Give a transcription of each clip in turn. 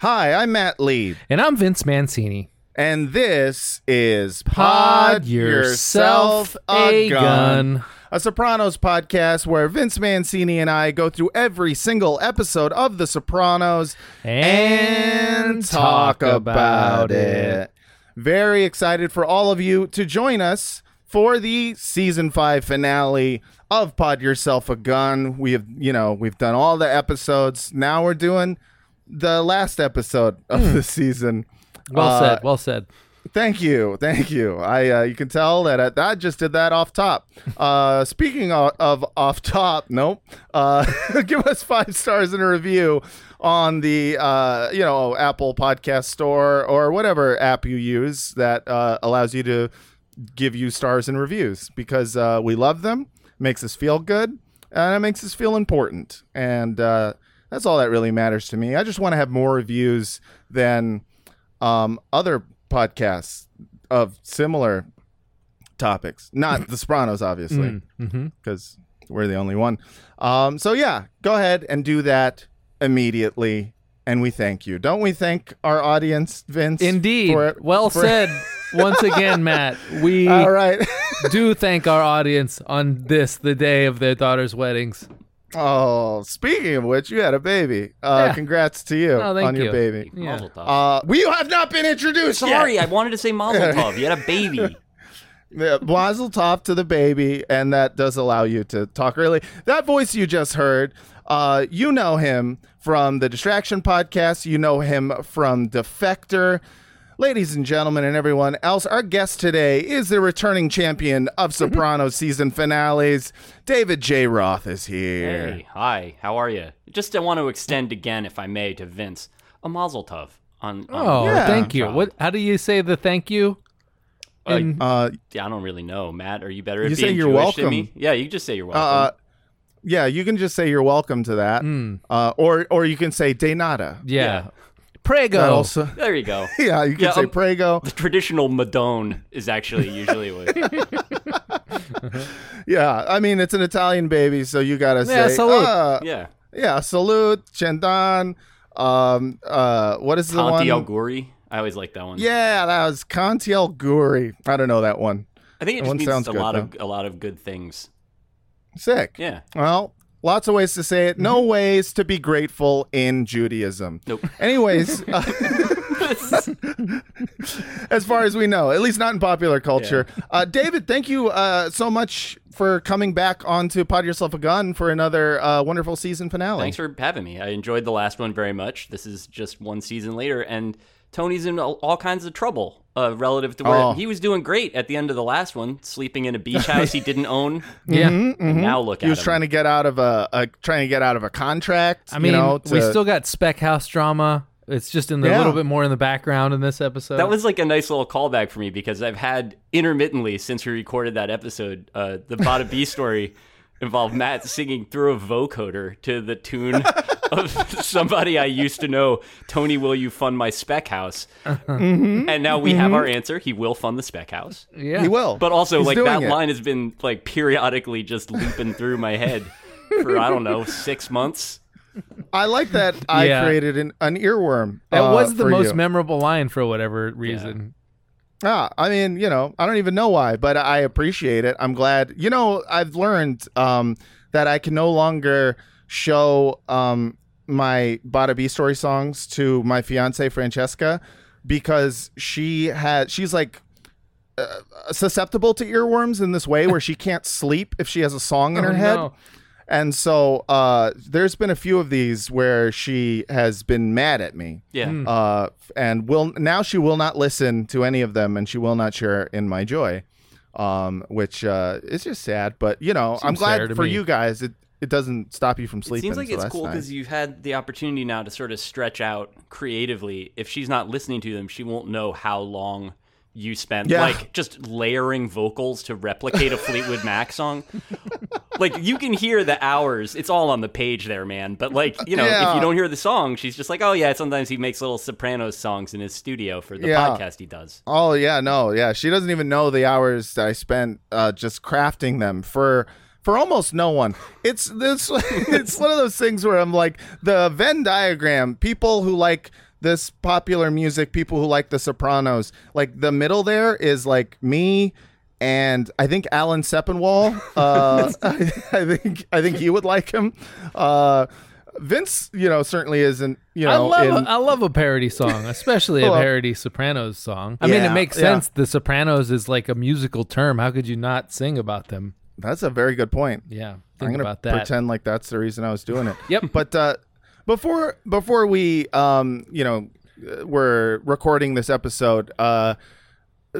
Hi, I'm Matt Lieb, And I'm Vince Mancini. and this is Pod yourself a gun. a Sopranos podcast where Vince Mancini and I go through every single episode of The Sopranos And talk about it. Very excited for all of you to join us for the season five finale of Pod Yourself a Gun. We have, you know, we've done all the episodes. Now we're doing the last episode of the season. Well Uh, said. Well said. Thank you, thank you. I uh, you can tell that I, I just did that off top. Uh, speaking of, of off top, nope. Uh, give us five stars in a review on the uh, you know Apple Podcast Store or whatever app you use that uh, allows you to give you stars and reviews because uh, we love them. Makes us feel good and it makes us feel important. And uh, that's all that really matters to me. I just want to have more reviews than um, other podcasts of similar topics. Not The Sopranos, obviously, Mm-hmm. because we're the only one. Um, so yeah, go ahead and do that immediately, and we thank you. Don't we thank our audience, Vince? Indeed. for well for- said. Once again, Matt, we All right. do thank our audience on this, the day of their daughter's weddings. Oh, speaking of which, you had a baby. Uh, Yeah. Congrats to you Oh, on your you. baby. Yeah. Uh, we have not been introduced yet. Sorry, I wanted to say Mazel Tov. You had a baby. Yeah, Mazel tov to the baby, and that does allow you to talk early. That voice you just heard, uh, you know him from the Distraction Podcast. You know him from Defector. Ladies and gentlemen, and everyone else, our guest today is the returning champion of Sopranos season finales. David J. Roth is here. Hey, hi, how are you? Just I want to extend again, if I may, to Vince a Mazel Tov on. on Oh, Yeah. thank you. What? How do you say the thank you? Uh, In- Uh, I don't really know, Matt. Are you better at You say you're Jewish than welcome. me? Yeah, you just say you're welcome. uh, yeah, you can just say you're welcome to that, uh, or or you can say de nada. yeah. Yeah. Prego. Also, there you go. yeah, you can Yeah, say um, prego. The traditional Madone is actually usually what. Yeah, I mean it's an Italian baby, so you gotta Yeah, say, salute. uh, yeah. yeah, salute, Chendan. Um, uh, what is the Conti one? Auguri. I always like that one. Yeah, that was Conti El Guri. I don't know that one. I think it That just means sounds a good, lot of a lot of good things. Sick. Yeah. Well, lots of ways to say it. No ways to be grateful in Judaism. Nope. Anyways, uh, as far as we know, at least not in popular culture. Uh, David, thank you uh, so much for coming back onto Pod Yourself a Gun for another uh, wonderful season finale. Thanks for having me. I enjoyed the last one very much. This is just one season later, and Tony's in all, all kinds of trouble uh, relative to where Oh. he was doing great at the end of the last one, sleeping in a beach house he didn't own. yeah. And now look he at was him. trying to get out of a, a trying to get out of a contract. I mean, you know, we still got Spec House drama. It's just in the Yeah. little bit more in the background in this episode. That was like a nice little callback for me because I've had intermittently since we recorded that episode, uh, the Bada B story involved Matt singing through a vocoder to the tune of somebody I used to know, Tony, will you fund my spec house? And now we have our answer. He will fund the spec house. yeah. he will, But also, He's like that it. line has been like periodically just looping through my head for I don't know six months. I like that. I Yeah. created an, an earworm. That uh, was the most you. memorable line for whatever reason. Ah, I mean, you know, I don't even know why, but I appreciate it. I'm glad. You know, I've learned um, that I can no longer show um, my Bada B story songs to my fiance Francesca because she had she's like uh, susceptible to earworms in this way where she can't sleep if she has a song in Oh, her head. no. And so uh, there's been a few of these where she has been mad at me. Yeah. Uh, and will now she will not listen to any of them and she will not share in my joy. Um, which uh, is just sad, but you know, I'm glad for me. you guys. It it doesn't stop you from sleeping. It sleeping. seems like so it's that's cool nice. because you've had the opportunity now to sort of stretch out creatively. If she's not listening to them, she won't know how long you spent Yeah. like just layering vocals to replicate a Fleetwood Mac song. like you can hear the hours. It's all on the page there, man. But like, you know, if you don't hear the song, she's just like, "Oh yeah, sometimes he makes little Sopranos songs in his studio for the Yeah. podcast he does." Oh yeah, no, yeah. She doesn't even know the hours that I spent uh, just crafting them for for almost no one. It's this. it's one of those things where I'm like the Venn diagram. People who like this popular music, people who like The Sopranos, like the middle there is like me. And I think Alan Sepinwall. Uh, I, I think I think he would like him. Uh, Vince, you know, certainly isn't. You know, I love in- a, I love a parody song, especially a parody Sopranos song. I mean, it makes yeah. sense. The Sopranos is like a musical term. How could you not sing about them? That's a very good point. Yeah, I'm gonna about that. pretend like that's the reason I was doing it. Yep. But uh, before before we um you know uh, we're recording this episode, uh,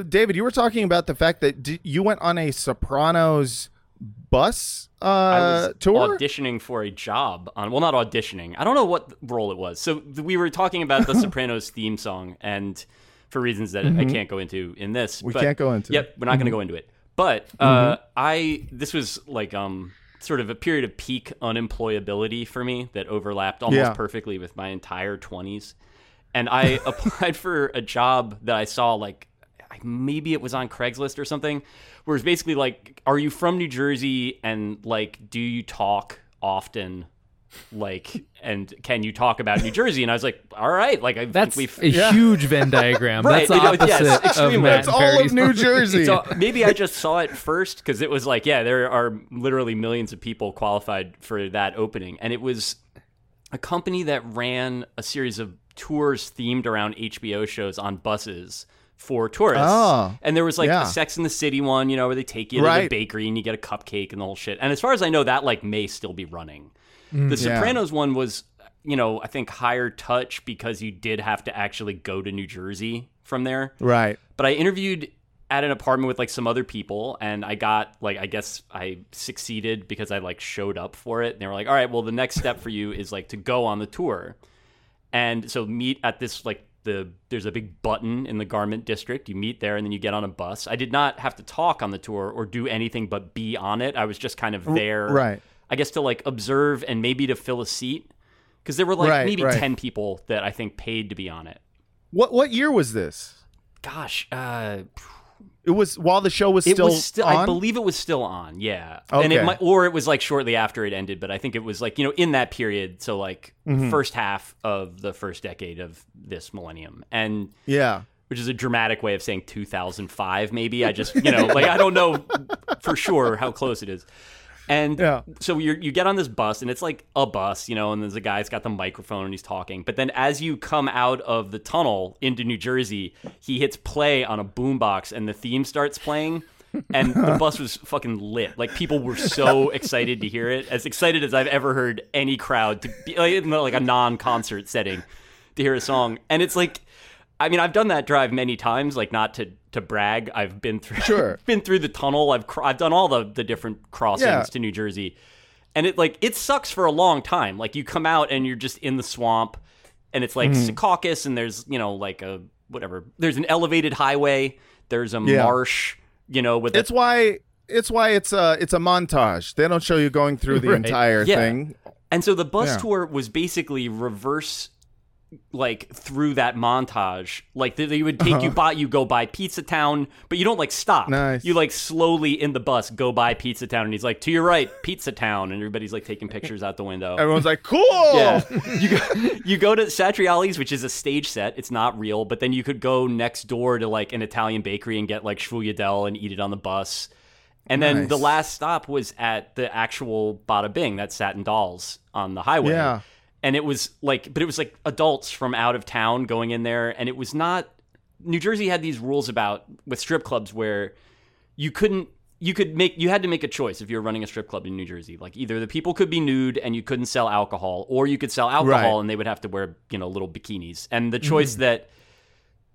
David, you were talking about the fact that d- you went on a Sopranos bus uh I was tour. auditioning for a job on well not auditioning i don't know what role it was so th- we were talking about the sopranos theme song and for reasons that i can't go into in this Mm-hmm. We but- can't go into. Mm-hmm. yep we're not going to go into it but uh, i this was like um sort of a period of peak unemployability for me that overlapped almost Yeah. perfectly with my entire 20s and i applied for a job that i saw like maybe it was on Craigslist or something, where it's basically like, are you from New Jersey and like, do you talk often? Like, and can you talk about New Jersey? And I was like, all right, like I That's think a we've. huge Venn diagram. Right, That's the it- yes, opposite of extremely. Matt It's all of. New Jersey. So maybe I just saw it first because it was like, yeah, there are literally millions of people qualified for that opening, and it was a company that ran a series of tours themed around HBO shows on buses for tourists. Oh, and there was like yeah. a Sex in the City one, you know, where they take you to the bakery and you get a cupcake and the whole shit. And as far as I know, that like may still be running. The Mm, yeah. Sopranos one was, you know, I think higher touch because you did have to actually go to New Jersey from there right. but I interviewed at an apartment with like some other people and I got like I guess I succeeded because I like showed up for it and they were like all right well the next step for you is like to go on the tour and so meet at this like the there's a big button in the garment district you meet there and then you get on a bus I did not have to talk on the tour or do anything but be on it I was just kind of there right. I guess to like observe and maybe to fill a seat because there were like Right, maybe right. 10 people that I think paid to be on it What what year was this? gosh uh It was while the show was still was still on. I believe it was still on, yeah. And it Okay. might or it was like shortly after it ended, but I think it was like, you know, in that period, so like Mm-hmm. first half of the first decade of this millennium. And yeah. which is a dramatic way of saying 2005 maybe. I just, you know, like I don't know for sure how close it is. And Yeah. so you you get on this bus, and it's like a bus, you know, and there's a guy's got the microphone and he's talking. But then as you come out of the tunnel into New Jersey, he hits play on a boombox, and the theme starts playing. And the bus was fucking lit. Like people were so excited to hear it, as excited as I've ever heard any crowd to be like, in like a non-concert setting to hear a song. And it's like, I mean, I've done that drive many times. Like not to to brag, I've been through Sure. been through the tunnel. I've cr- I've done all the the different crossings Yeah. to New Jersey, and it like it sucks for a long time. Like you come out and you're just in the swamp, and it's like Mm-hmm. Secaucus, and there's you know like a whatever. There's an elevated highway. There's a Yeah. marsh. You know with It's a, why it's why it's a it's a montage. They don't show you going through the Right. entire Yeah. thing. and so the bus tour was basically reverse. Like through that montage, like they, they would take you by, you go by Pizza Town, but you don't like stop. Uh-huh. Nice. You like slowly in the bus go by Pizza Town, and he's like, "To your right, Pizza Town," and everybody's like taking pictures out the window. Everyone's like, "Cool." Yeah, you go, you go to Satriali's, which is a stage set. It's not real, but then you could go next door to like an Italian bakery and get like sfogliatelle and eat it on the bus. And then the last stop was at the actual Bada Bing, that Satin Dolls on the highway. Yeah. And it was like, but it was like adults from out of town going in there, and it was not. New Jersey had these rules about with strip clubs where you couldn't you could make you had to make a choice if you were running a strip club in New Jersey. Like either the people could be nude and you couldn't sell alcohol, or you could sell alcohol Right. and they would have to wear you know little bikinis. And the mm-hmm. choice that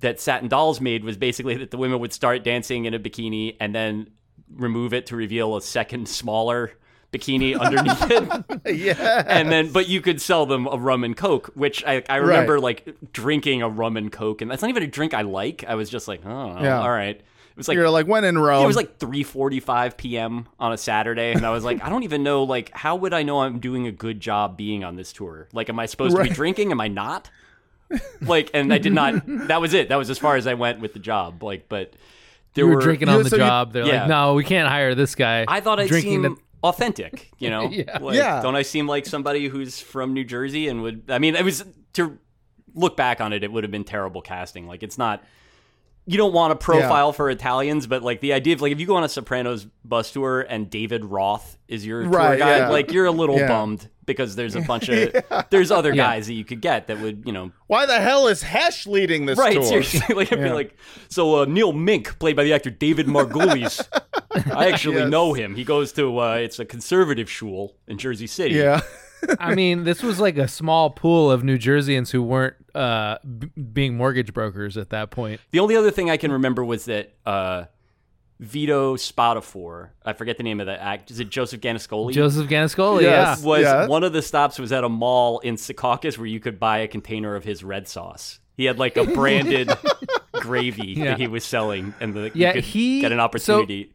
that Satin Dolls made was basically that the women would start dancing in a bikini and then remove it to reveal a second smaller bikini underneath it. yeah. And then, but you could sell them a rum and coke, which I, I remember like drinking a rum and coke, and that's not even a drink I like. I was just like, oh, Yeah. all right. It was like You're like when in Rome. it was like 3:45 p.m. on a Saturday, and I was like, I don't even know. Like, how would I know I'm doing a good job being on this tour? Like, am I supposed to be drinking? Am I not? Like, and I did not. That was it. That was as far as I went with the job. Like, but there You were were drinking on the so you- job. They're Yeah. like, no, we can't hire this guy. I thought I drinking seemed the- authentic. You know, Yeah. Like, Yeah. Don't I seem like somebody who's from New Jersey and would? I mean, it was to look back on it. It would have been terrible casting. Like, it's not. You don't want a profile for Italians, but like the idea of like if you go on a Sopranos bus tour and David Roth is your tour guide, yeah. like you're a little Yeah. bummed because there's a bunch of there's other Yeah. guys that you could get that would you know Why the hell is Hesh leading this right tour? seriously like I'd be like so uh, Neil Mink played by the actor David Margulies I actually Yes. know him he goes to uh, it's a conservative shul in Jersey City Yeah. I mean, this was like a small pool of New Jerseyans who weren't uh, b- being mortgage brokers at that point. the only other thing I can remember was that uh, Vito Spatafore I forget the name of the act is it Joseph Gannascoli Joseph Gannascoli, Yes. yeah. was Yeah. one of the stops was at a mall in Secaucus where you could buy a container of his red sauce. He had like a branded gravy Yeah. that he was selling, and the, Yeah, you could he- get an so- opportunity.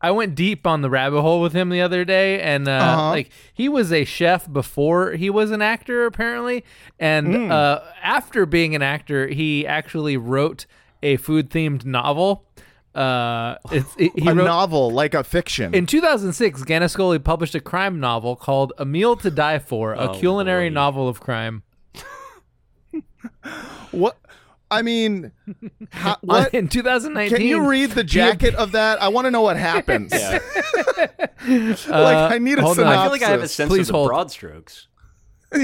I went deep on the rabbit hole with him the other day, and uh, Uh-huh. like he was a chef before he was an actor, apparently. And Hmm. uh, after being an actor, he actually wrote a food themed novel. Uh, it's, it, he a wrote novel, like a fiction. in 2006. Gannascoli published a crime novel called "A Meal to Die For," a Oh, culinary boy. novel of crime. what? I mean, how, what? in 2019. Can you read the jacket of that? I want to know what happens. Yeah. like, I need a uh, hold on. synopsis. I feel like I have a sense Please of the hold. broad strokes.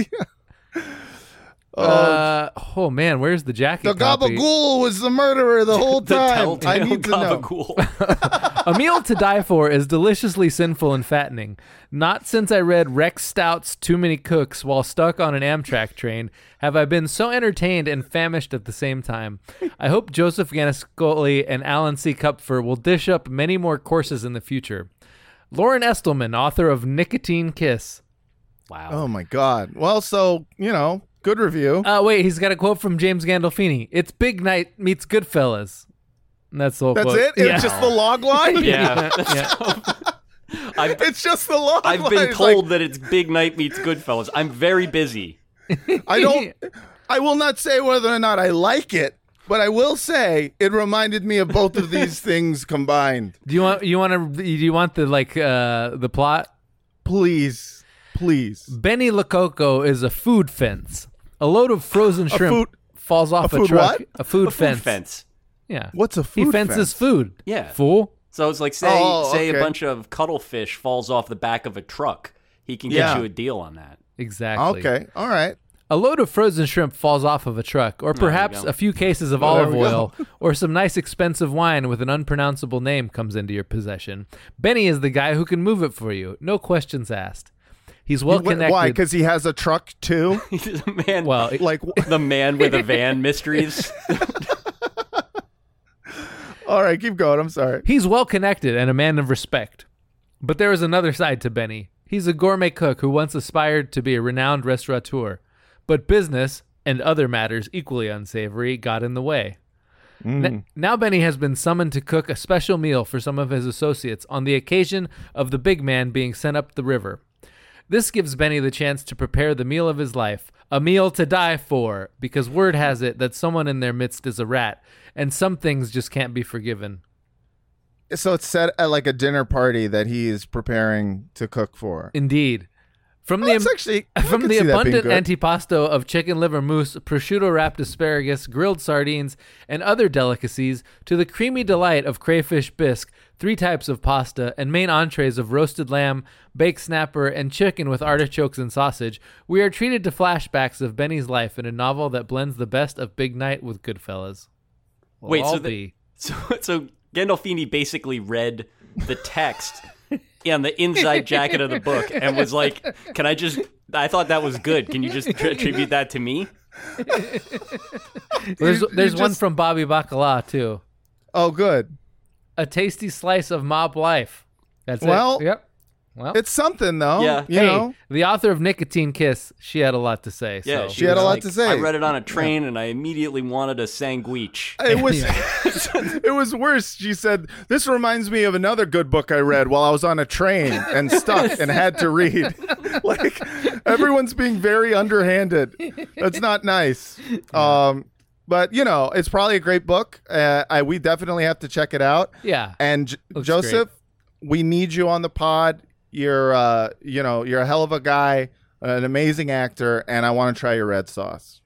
Uh, oh man, where's the jacket? The copy? Gabagool was the murderer the whole The time. I need to know. A meal to die for is deliciously sinful and fattening. Not since I read Rex Stout's Too Many Cooks while stuck on an Amtrak train have I been so entertained and famished at the same time. I hope Joseph Gannascoli and Alan C. Kupfer will dish up many more courses in the future. Loren Estleman, author of Nicotine Kiss. wow. Oh my God. Well, so you know, good review. Uh, wait, he's got a quote from James Gandolfini. It's Big Night meets Goodfellas. And that's the whole That's quote. it. It's just the log line. yeah. yeah. I've, It's just the log I've line. been It's like, told that it's Big Night meets Goodfellas. I'm very busy. I don't. I will not say whether or not I like it, but I will say it reminded me of both of these things combined. Do you want you want to do you want the like uh the plot? Please, please. Benny Lococo is a food fence. A load of frozen shrimp food- falls off a, food truck. what? A food A food fence. fence. Yeah. What's a food? Fence? He fences fence? food. Yeah. Fool. So it's like say Oh, say a bunch of cuttlefish falls off the back of a truck. He can get Yeah. you a deal on that. Exactly. Okay, all right. A load of frozen shrimp falls off of a truck, or perhaps a few cases of Oh, olive oil, or some nice expensive wine with an unpronounceable name comes into your possession. Benny is the guy who can move it for you, no questions asked. He's well connected. Why? Because he has a truck too. He's a man. well, like, the man with a van mysteries. all right, keep going. I'm sorry. He's well connected and a man of respect. But there is another side to Benny. He's a gourmet cook who once aspired to be a renowned restaurateur, but business and other matters equally unsavory got in the way. Mm. N- now Benny has been summoned to cook a special meal for some of his associates on the occasion of the big man being sent up the river. This gives Benny the chance to prepare the meal of his life, a meal to die for, because word has it that someone in their midst is a rat, and some things just can't be forgiven. So it's set at like a dinner party that he is preparing to cook for. Indeed. From Oh, the it's actually from the see that being abundant antipasto of chicken liver mousse, prosciutto wrapped asparagus, grilled sardines, and other delicacies, to the creamy delight of crayfish bisque, three types of pasta, and main entrees of roasted lamb, baked snapper, and chicken with artichokes and sausage, we are treated to flashbacks of Benny's life in a novel that blends the best of Big Night with Goodfellas. We'll Wait, so the- So, so Gandolfini basically read the text on the inside jacket of the book and was like, "Can I just? I thought that was good. Can you just attribute that to me?" There's, you there's one just- from Bobby Bacala, too. Oh, good. A tasty slice of mob life. That's Well, it. Yep. Well, It's something though. Yeah. You hey, know. the author of Nicotine Kiss, she had a lot to say. Yeah, so. She had a lot like, to say. I read it on a train and I immediately wanted a sandwich. It was it was worse. She said, "This reminds me of another good book I read while I was on a train and stuck and had to read." like everyone's being very underhanded. That's not nice. Um, but you know, it's probably a great book. Uh, I we definitely have to check it out. Yeah. And J- Looks Joseph, we need you on the pod. You're uh, you know, you're a hell of a guy, an amazing actor, and I want to try your red sauce.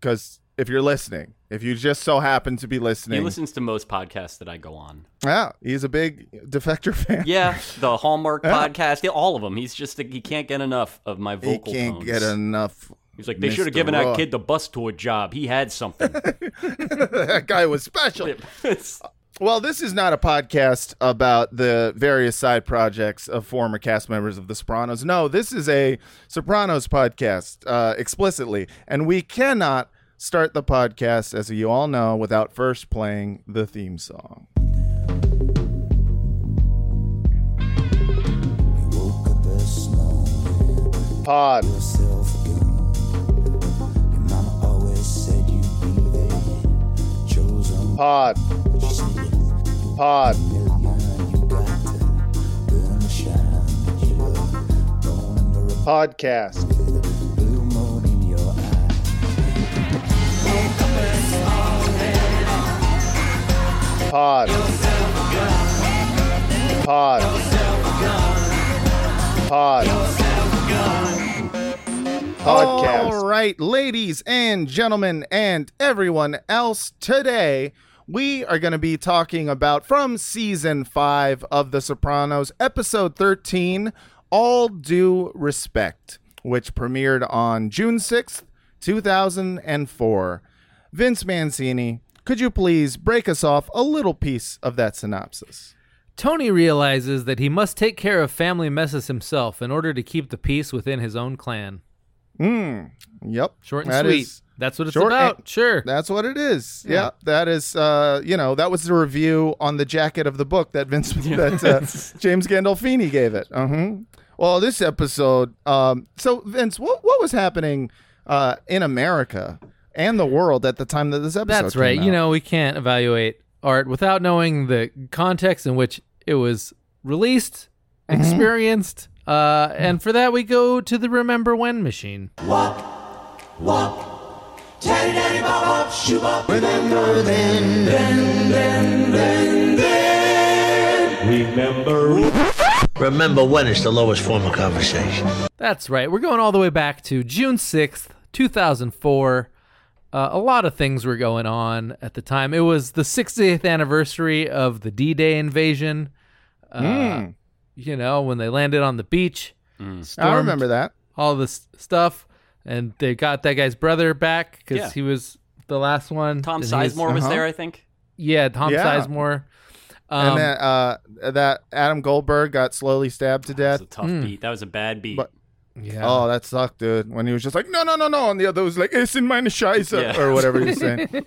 Cuz if you're listening, if you just so happen to be listening, He listens to most podcasts that I go on. yeah, he's a big defector fan. Yeah, the Hallmark podcast, yeah, all of them. He's just he can't get enough of my vocal. He can't tones. get enough. He's like, they should have given Raw. that kid the bus tour job. He had something. that guy was special. Well, this is not a podcast about the various side projects of former cast members of The Sopranos. No, this is a Sopranos podcast uh, explicitly, and we cannot start the podcast, as you all know, without first playing the theme song. Pod. Pod. Pod. Podcast. Pod. Pod. Pod. Podcast. All right, ladies and gentlemen, and everyone else, today we are going to be talking about from season five of The Sopranos, episode 13, All Due Respect, which premiered on June 6th, 2004. Vince Mancini, could you please break us off a little piece of that synopsis? Tony realizes that he must take care of family messes himself in order to keep the peace within his own clan. Yep. Short and That sweet. is- That's what it's about. and- sure. That's what it is. Yeah, that is. Uh, you know, that was the review on the jacket of the book that Vince that uh, James Gandolfini gave it. Uh-huh. Well, this episode. Um, so Vince, what what was happening uh, in America and the world at the time that this episode? That's right. came You know, we can't evaluate art without knowing the context in which it was released, Mm-hmm. experienced, uh, and for that we go to the Remember When machine. Remember when is the lowest form of conversation. That's right. We're going all the way back to June 6th, 2004. Uh, a lot of things were going on at the time. It was the 60th anniversary of the D Day invasion. Uh, Hmm. You know, when they landed on the beach. I remember that. all this stuff, and they got that guy's brother back because Yeah. he was the last one. Tom and Sizemore was uh-huh. there, I think. Yeah, Tom Yeah. Sizemore. Um, and that uh, that Adam Goldberg got slowly stabbed to death. That was a tough beat. That was a bad beat. But- yeah. Oh, that sucked, dude. When he was just like, no, no, no, no, and the other was like, it's in meine Scheiße, Yeah. or whatever he was saying.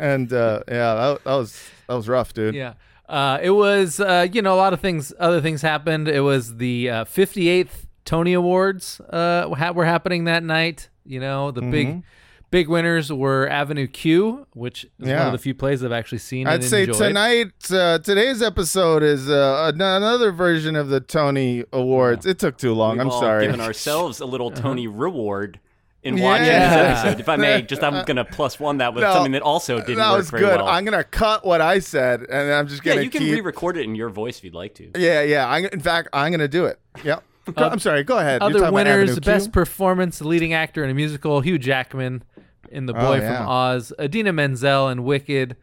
and uh, yeah, that, that was that was rough, dude. Yeah. Uh, it was, uh, you know, a lot of things, other things happened. It was the uh, 58th Tony Awards uh, ha- were happening that night. You know, the big, big winners were Avenue Q, which is one of the few plays I've actually seen. I'd and say enjoyed. tonight, uh, today's episode is uh, another version of the Tony Awards. It took too long. We've I'm all sorry. given ourselves a little Tony reward in. Watching Yeah. this episode. If I may, just I'm gonna plus one that with No, something that also didn't that work was very good. well. I'm gonna cut what I said, and I'm just gonna Yeah, you can keep. re-record it in your voice if you'd like to. yeah, yeah. I'm, in fact, I'm gonna do it. Yep. Go- I'm sorry. Go ahead. Other winners: Best Performance, Leading Actor in a Musical, Hugh Jackman in The Oh, Boy yeah. from Oz, Idina Menzel in Wicked.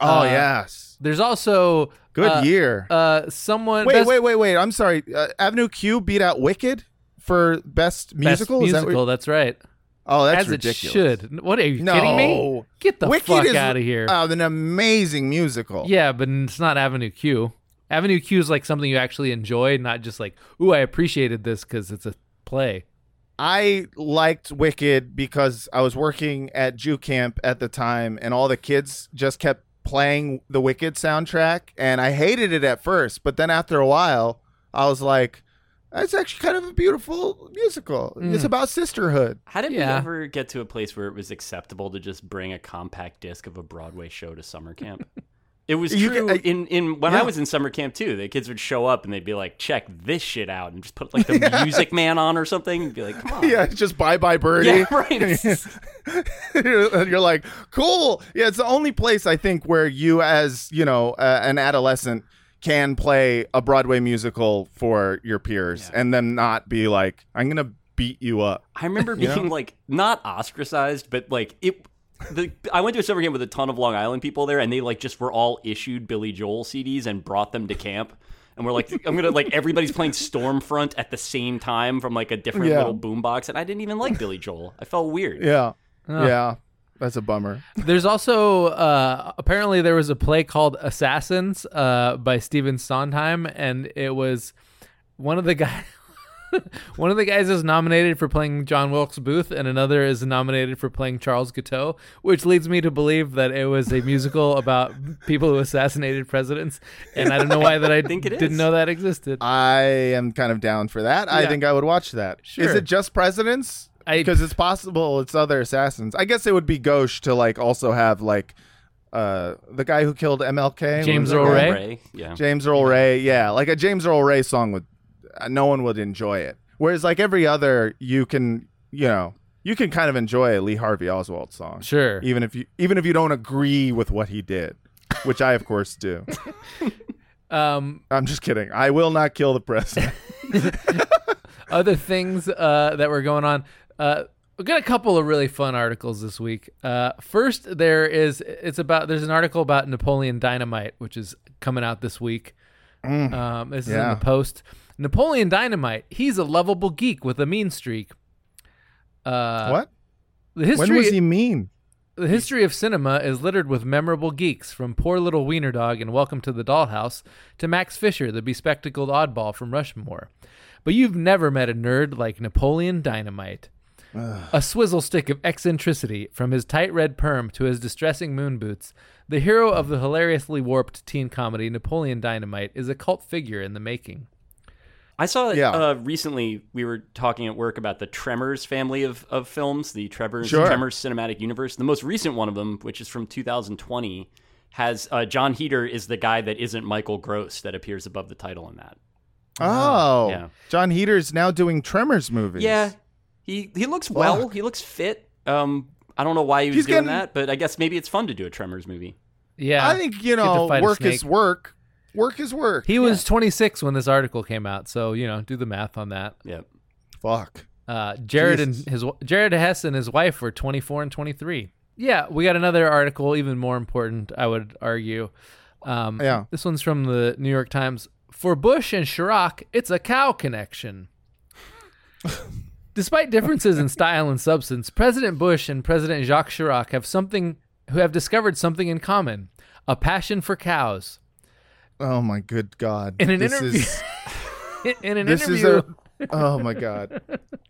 Oh Uh, yes. There's also Good uh, year. Uh, someone wait, best, wait, wait, wait. I'm sorry. Uh, Avenue Q beat out Wicked for best best musical. Is that musical. what- that's right. Oh, that's As ridiculous. it should. What are you No. kidding me? Get the Wicked fuck is out of here. Uh, an amazing musical. yeah, but it's not Avenue Q. Avenue Q is like something you actually enjoy, not just like, ooh, I appreciated this because it's a play. I liked Wicked because I was working at Jew camp at the time, and all the kids just kept playing the Wicked soundtrack, and I hated it at first, but then after a while, I was like, "That's actually kind of a beautiful musical. It's about sisterhood." How did we ever get to a place where it was acceptable to just bring a compact disc of a Broadway show to summer camp? It was You true can- I- in, in when Yeah. I was in summer camp too. The kids would show up and they'd be like, "Check this shit out," and just put like the Music Man on or something, and be like, "Come on, Yeah, it's just bye bye birdie. Yeah, right. And you're like, cool. Yeah, it's the only place I think where you, as you know, uh, an adolescent, can play a Broadway musical for your peers, and then not be like, I'm gonna beat you up. I remember being like not ostracized, but like it. The, I went to a summer camp with a ton of Long Island people there, and they like just were all issued Billy Joel CDs and brought them to camp. And we're like, I'm gonna like everybody's playing Storm Front at the same time from like a different Yeah. little boombox, and I didn't even like Billy Joel. I felt weird. Yeah, yeah, that's a bummer. There's also uh, apparently there was a play called Assassins uh, by Stephen Sondheim, and it was one of the guys. one of the guys is nominated for playing John Wilkes Booth, and another is nominated for playing Charles Guiteau, which leads me to believe that it was a musical about people who assassinated presidents. And I don't know why that I think it didn't is. know that existed. I am kind of down for that. I think I would watch that. Is Sure. it just presidents? I- Because it's possible it's other assassins. I guess it would be gauche to like also have like uh the guy who killed MLK, James Earl guy? Ray? yeah. James Earl Ray, yeah, like a James Earl Ray song would, uh, no one would enjoy it. Whereas like every other, you can, you know, you can kind of enjoy a Lee Harvey Oswald song, Sure. even if you even if you don't agree with what he did, which I of course do. Um, I'm just kidding. I will not kill the president. other things uh, that were going on. Uh, we got a couple of really fun articles this week. Uh, first, there is it's about there's an article about Napoleon Dynamite, which is coming out this week. Um, this is in the Post. Napoleon Dynamite. He's a lovable geek with a mean streak. Uh, what? The history When was he mean? the history of cinema is littered with memorable geeks, from Poor Little Wiener Dog and Welcome to the Dollhouse to Max Fisher, the bespectacled oddball from Rushmore. But you've never met a nerd like Napoleon Dynamite. a swizzle stick of eccentricity, from his tight red perm to his distressing moon boots, the hero of the hilariously warped teen comedy Napoleon Dynamite is a cult figure in the making. I saw Yeah. uh, recently. We were talking at work about the Tremors family of, of films, the Tremors Sure. Tremors cinematic universe. The most recent one of them, which is from 2020, has uh, Jon Heder is the guy that isn't Michael Gross that appears above the title in that. Oh, Yeah. Jon Heder's now doing Tremors movies. Yeah, he he looks well. He looks fit. Um, I don't know why he was He's doing getting- that, but I guess maybe it's fun to do a Tremors movie. Yeah, I think you to know fight a work is work. Work is work. He was 26 when this article came out, so you know, do the math on that. Yep. Fuck. Uh, Jared Jesus. and his Jared Hess and his wife were 24 and 23. Yeah, we got another article, even more important, I would argue. Um, Yeah. This one's from the New York Times. For Bush and Chirac, it's a cow connection. Despite differences in style and substance, President Bush and President Jacques Chirac have something who have discovered something in common: a passion for cows. Oh my good god. In an this interview- is In an this is interview a Oh my god.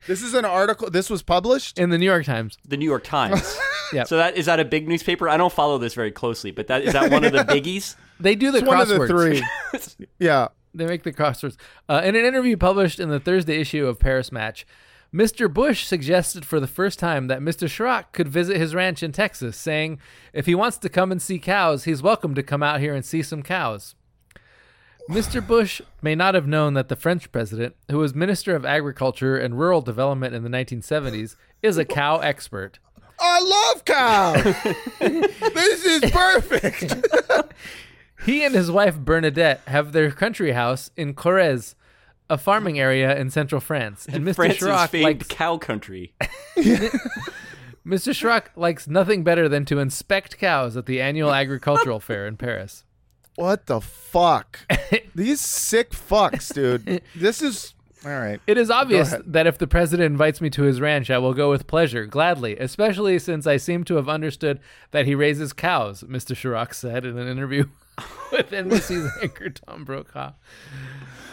This is an article this was published? in the New York Times, The New York Times. Yep. So that is that a big newspaper? I don't follow this very closely, but that is that one of the biggies. they do the It's one of the three. yeah. They make the crosswords. Uh, in an interview published in the Thursday issue of Paris Match, Mr. Bush suggested for the first time that Mr. Chirac could visit his ranch in Texas, saying, if he wants to come and see cows, he's welcome to come out here and see some cows. Mr. Bush may not have known that the French president, who was Minister of Agriculture and Rural Development in the 1970s, is a cow expert. I love cows. this is perfect. He and his wife Bernadette have their country house in Corrèze, a farming area in central France, and Mr. France's Chirac famed likes cow country. Mr. Chirac likes nothing better than to inspect cows at the annual agricultural fair in Paris. What the fuck? These sick fucks, dude. This is all right. It is obvious that if the president invites me to his ranch, I will go with pleasure, gladly, especially since I seem to have understood that he raises cows, Mr. Chirac said in an interview with NBC's anchor Tom Brokaw.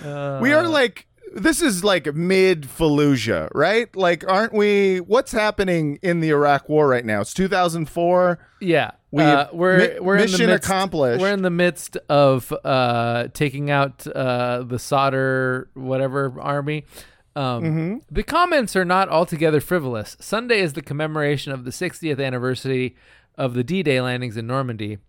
we are like this is like mid Fallujah, right? Like, aren't we? What's happening in the Iraq War right now? It's 2004. Yeah, We- uh, we're mi- we're in mission the midst, accomplished. We're in the midst of uh, taking out uh, the Sadr whatever army. Um, Mm-hmm. The comments are not altogether frivolous. Sunday is the commemoration of the 60th anniversary of the D-Day landings in Normandy.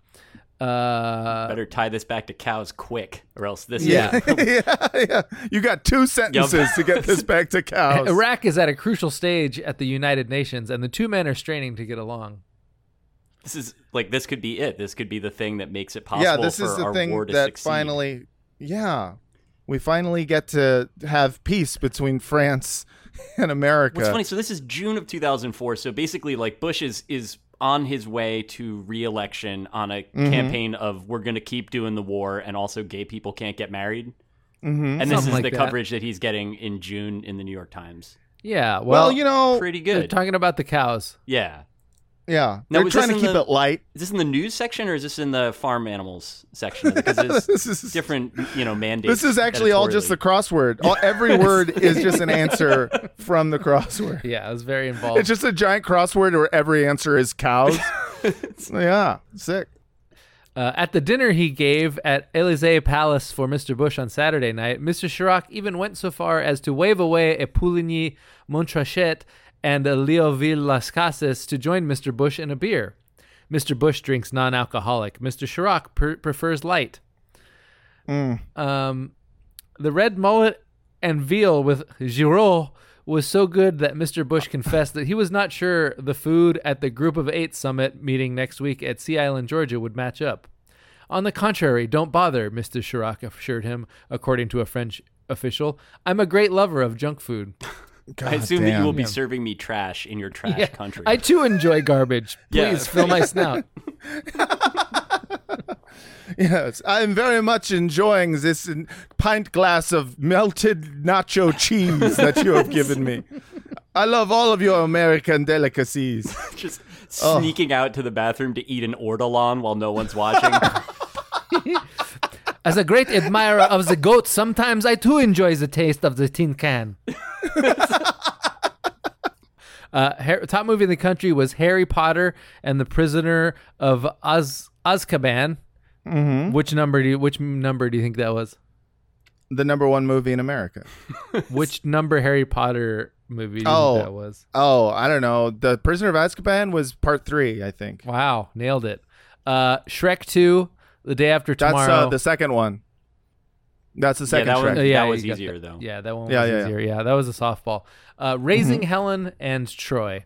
Uh, Better tie this back to cows quick, or else this Yeah. yeah, yeah. You got two sentences to get this back to cows. Iraq is at a crucial stage at the United Nations, and the two men are straining to get along. This is like this could be it. This could be the thing that makes it possible yeah, this for is the our thing to that succeed. finally, yeah, we finally get to have peace between France and America. What's funny? So this is June of 2004. So basically, like Bush is is on his way to re-election on a Mm-hmm. campaign of we're going to keep doing the war, and also gay people can't get married. Mhm. And this Something is like the that. coverage that he's getting in June in the New York Times. Yeah, well, Well, you know, Pretty they're good. talking about the cows. yeah. Yeah, Now, they're trying to keep the- it light. Is this in the news section or is this in the farm animals section? Because it's This is different, you know, mandates. This is actually all just the crossword. All, every word is just an answer from the crossword. Yeah, I was very involved. It's just a giant crossword where every answer is cows. yeah, sick. Uh, at the dinner he gave at Elysee Palace for Mr. Bush on Saturday night, Mr. Chirac even went so far as to wave away a Puligny Montrachet and a Leoville Las Cases to join Mr. Bush in a beer. Mr. Bush drinks non alcoholic. Mr. Chirac per- prefers light. Um, the red mullet and veal with Giraud was so good that Mr. Bush confessed that he was not sure the food at the Group of Eight summit meeting next week at Sea Island, Georgia would match up. On the contrary, don't bother, Mr. Chirac assured him, according to a French official. I'm a great lover of junk food. I assume that you will be Yeah. serving me trash in your trash Yeah, country. I too enjoy garbage. Yeah. Please fill my snout. Yes, I'm very much enjoying this pint glass of melted nacho cheese that you have given me. I love all of your American delicacies. just Oh. sneaking out to the bathroom to eat an ortolan while no one's watching. As a great admirer of the goat, sometimes I too enjoy the taste of the tin can. uh, Har- top movie in the country was Harry Potter and the Prisoner of Az- Azkaban. Mm-hmm. Which number do you, which number do you think that was? The number one movie in America. Which number Harry Potter movie do you Oh. think that was? Oh, I don't know. The Prisoner of Azkaban was part three, I think. Wow, nailed it. Uh, Shrek Two, The Day After That's Tomorrow. uh, the second one. That's the yeah, second that one, Uh, yeah, that was easier that. though. Yeah, that one was Yeah, yeah, yeah. easier. Yeah. that was a softball. Uh, Raising Helen and Troy.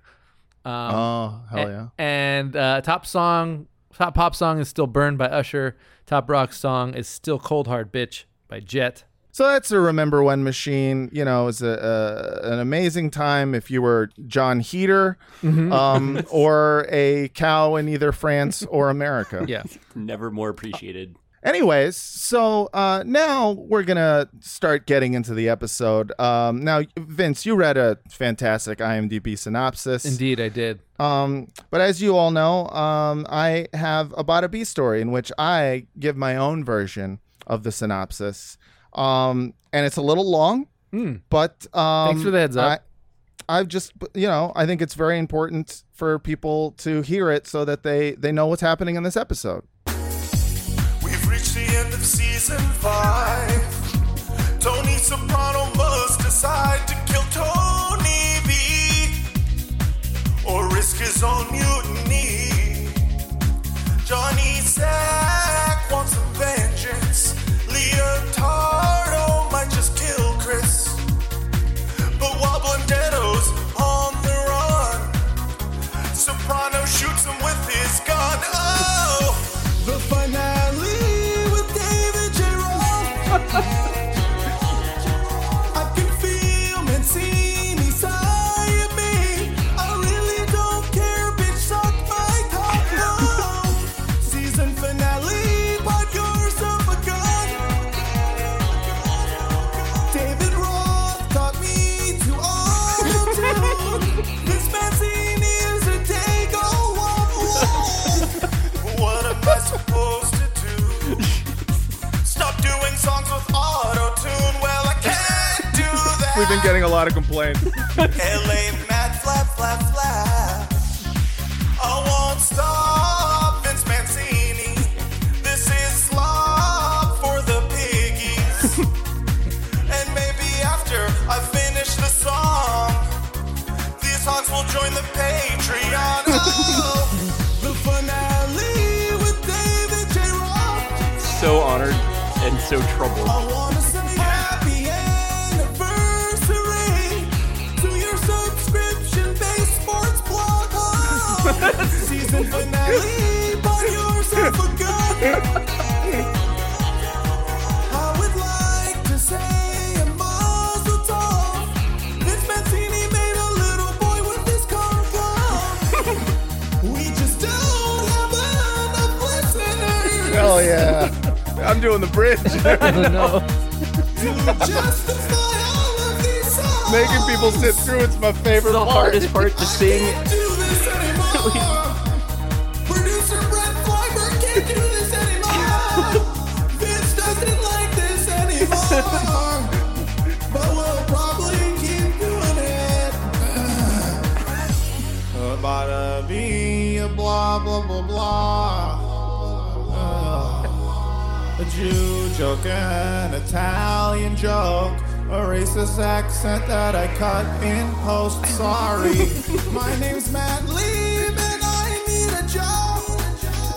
Um, oh, hell a- yeah. And uh, top song, top pop song is still "Burned" by Usher. Top rock song is still "Cold Hard Bitch" by Jet. So that's a remember when machine. You know, is a, a an amazing time if you were Jon Heder, Mm-hmm. um, or a cow in either France or America. Yeah, Never more appreciated. Anyways, so uh, now we're gonna start getting into the episode. Um, now, Vince, you read a fantastic IMDb synopsis. indeed, I did. Um, but as you all know, um, I have a Bada B story in which I give my own version of the synopsis. Um, and it's a little long, but um, Thanks for the heads up. I, I've just, you know, I think it's very important for people to hear it so that they they know what's happening in this episode. We've reached the end of season five. Tony Soprano must decide Soprano Well, We've been getting a lot of complaints. LA Matt. I won't stop Vince Mancini. This is for the piggies. and maybe after I finish the song, these hogs will join the Patreon. Oh, So honored so troubled. I wanna say happy anniversary to your subscription-based sports blog. Oh, season finale, buy yourself a gun. I would like to say a mazel tov. Vince Mancini made a little boy with his car We just don't have enough listeners. Hell yeah. I'm doing the bridge. no. Justify all of these songs. Making people sit through it's my favorite The part. hardest part to sing. Producer Brett Fiber can't do this anymore. Producer Brett Jew joke, an Italian joke, a racist accent that I cut in post. Sorry, my name's Matt Lieb and I need a job.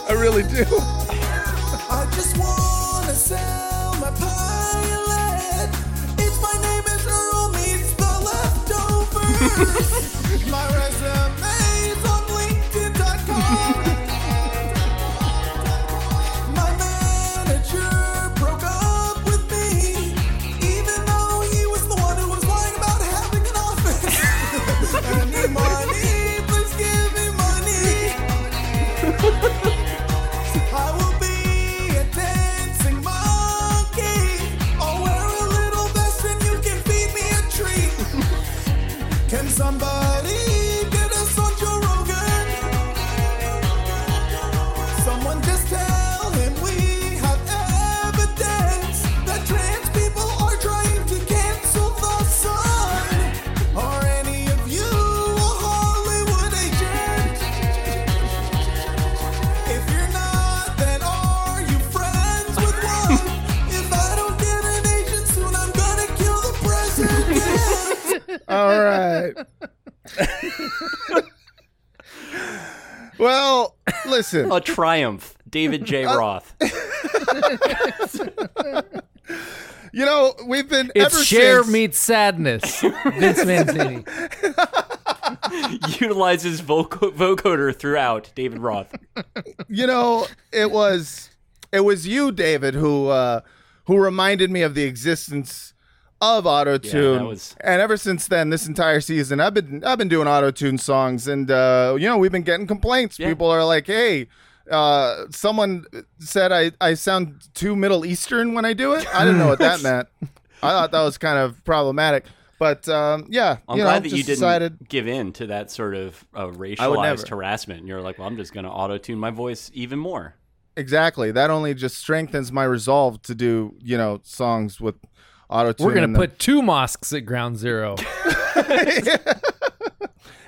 I really do. I just wanna sell my pilot. It's my name is Earl meets the leftovers. my resume's well, listen. A triumph. David J. Roth. You know, we've been It's ever share since, meets sadness. Vince Mancini. Utilizes voc- vocoder throughout. David Roth. You know, it was it was you, David, who uh who reminded me of the existence of auto tune. Yeah, was- And ever since then, this entire season, I've been I've been doing auto tune songs, and uh, you know, we've been getting complaints. Yeah. People are like, "Hey." Uh, someone said I, I sound too Middle Eastern when I do it. I didn't know what that meant. I thought that was kind of problematic. But um, yeah, I'm you know, glad that you didn't decided give in to that sort of uh, racialized harassment. And you're like, well, I'm just going to auto tune my voice even more. Exactly. That only just strengthens my resolve to do, you know, songs with auto tune. We're gonna put two mosques at ground zero.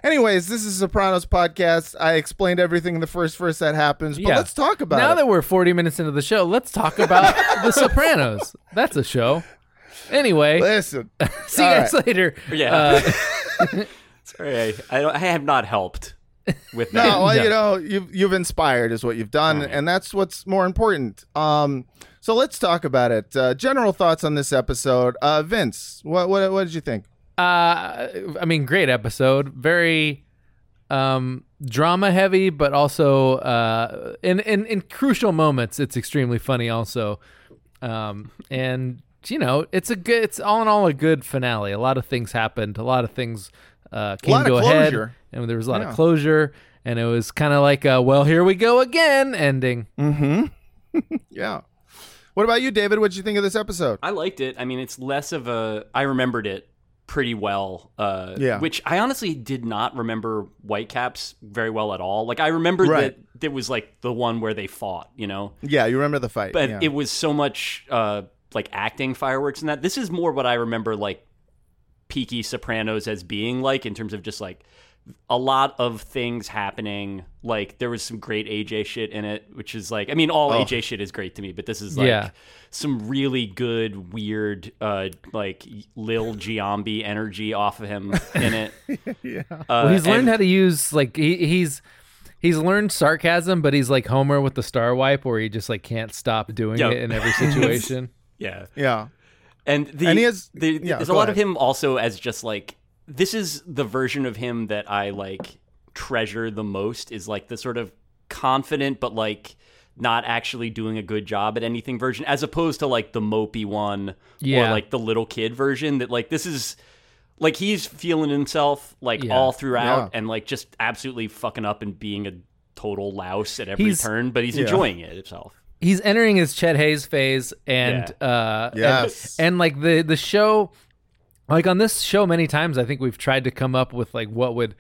Anyways, this is Sopranos podcast. I explained everything in the first verse that happens, but Yeah. let's talk about it. now it. that we're 40 minutes into the show, let's talk about The Sopranos. That's a show. Anyway, Listen. see you all guys later. Yeah. Uh, Sorry, I, I, don't, I have not helped with that. No, well, No. you know, you've you've inspired is what you've done, Right. and that's what's more important. Um, so let's talk about it. Uh, general thoughts on this episode. Uh, Vince, what what what did you think? Uh, I mean, great episode. Very um, drama heavy, but also uh, in, in in crucial moments, it's extremely funny. Also, um, and you know, it's a good. It's all in all a good finale. A lot of things happened. A lot of things uh, came to a head, and there was a lot Yeah. of closure. And it was kind of like a "Well, here we go again" ending. Yeah. What about you, David? What did you think of this episode? I liked it. I mean, it's less of a. I remembered it pretty well. Uh, Yeah. Which I honestly did not remember Whitecaps very well at all. Like I remembered Right. that there was like the one where they fought, you know, Yeah, you remember the fight. but yeah. it was so much uh, like acting fireworks and that. This is more what I remember like peaky Sopranos as being like in terms of just like a lot of things happening. Like there was some great AJ shit in it, which is like I mean all AJ shit is great to me, but this is like Yeah. some really good weird uh like Lil Giambi energy off of him in it. yeah. Uh, Well, he's learned and- how to use like he, he's he's learned sarcasm, but he's like Homer with the star wipe, where he just like can't stop doing Yep. it in every situation. yeah. Yeah. And the, And he has- the, yeah, there's a go lot of him also as just like this is the version of him that I like treasure the most is like the sort of confident but like not actually doing a good job at anything version as opposed to like the mopey one Yeah. or like the little kid version that like this is like he's feeling himself like Yeah. all throughout Yeah. and like just absolutely fucking up and being a total louse at every He's- turn but he's Yeah. enjoying it himself he's entering his Chet Haze phase, and uh, and- Yes. and, like the the show, like on this show, many times I think we've tried to come up with like what would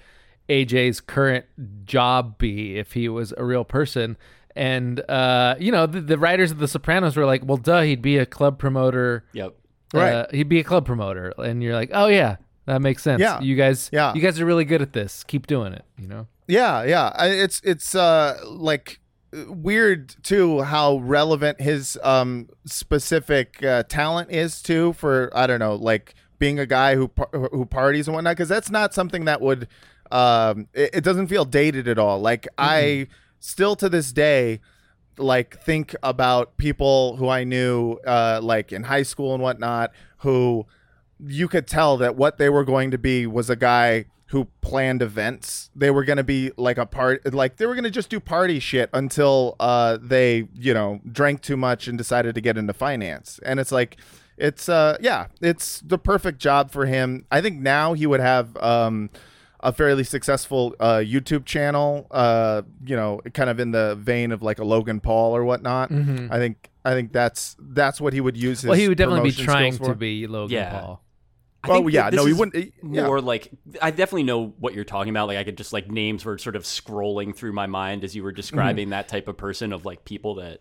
AJ's current job be if he was a real person. And uh, you know, the, the writers of The Sopranos were like, "Well, duh, he'd be a club promoter. yep Right. Uh, he'd be a club promoter." And you're like, "Oh yeah, that makes sense. Yeah. You guys, Yeah. you guys are really good at this. Keep doing it. You know." Yeah, yeah. It's it's uh like weird too how relevant his um specific uh, talent is too for I don't know like being a guy who who parties and whatnot because that's not something that would um it, it doesn't feel dated at all. Like I still to this day like think about people who I knew uh like in high school and whatnot who you could tell that what they were going to be was a guy who planned events. They were going to be like a part, like they were going to just do party shit until uh, they, you know, drank too much and decided to get into finance. And it's like, it's uh, yeah, it's the perfect job for him. I think now he would have um, a fairly successful uh, YouTube channel. Uh, you know, kind of in the vein of like a Logan Paul or whatnot. I think. I think that's that's what he would use. His Mm-hmm. Well, he would definitely be trying to be Logan Yeah. Paul. I Oh, think yeah, no, he wouldn't- yeah. More like I definitely know what you're talking about. Like I could just like names were sort of scrolling through my mind as you were describing that type of person of like people that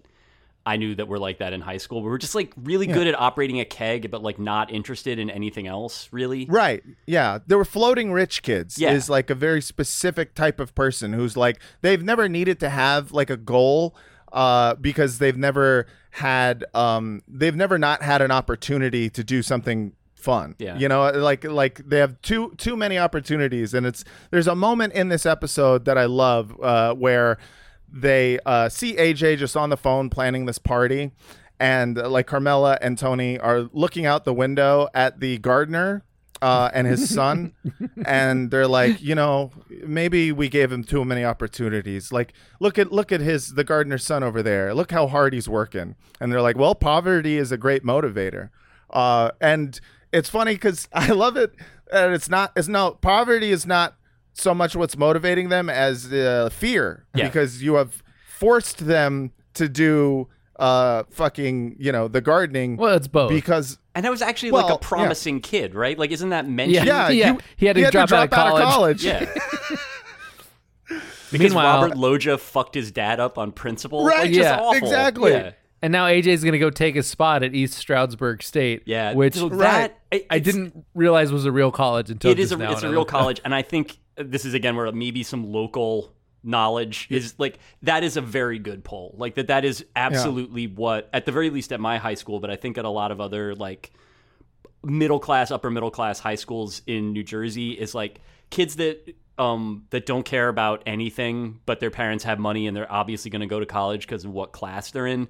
I knew that we were like that in high school. We were just like really good at operating a keg, but like not interested in anything else really. Right. Yeah. There were floating rich kids. Yeah. Is like a very specific type of person who's like they've never needed to have like a goal uh because they've never had um they've never not had an opportunity to do something fun. Yeah. You know, like like they have too too many opportunities and it's there's a moment in this episode that I love uh where they uh see AJ just on the phone planning this party and uh, like Carmela and Tony are looking out the window at the gardener uh, and his son, and they're like, you know, maybe we gave him too many opportunities. Like, look at look at his the gardener's son over there. Look how hard he's working. And they're like, well, poverty is a great motivator. Uh, and it's funny because I love it. And it's not. It's no poverty is not so much what's motivating them as uh, fear Yeah. because you have forced them to do uh fucking you know the gardening Well, it's both. because And I was actually Well, like a promising kid, right? Like isn't that mentioned? Yeah. yeah, Yeah, you- he had to drop out of college. Yeah. because Meanwhile- Robert Loja fucked his dad up on principle. Right, Like, just yeah, awful. exactly. Yeah. And now AJ's gonna go take his spot at East Stroudsburg State. Yeah, which so Right. that I, I didn't realize was a real college until It is just a now. it's a real college, and I think this is again where maybe some local knowledge is like that is a very good poll. Like that that is absolutely what at the very least at my high school, but I think at a lot of other like middle class, upper middle class high schools in New Jersey is like kids that um that don't care about anything, but their parents have money and they're obviously going to go to college because of what class they're in.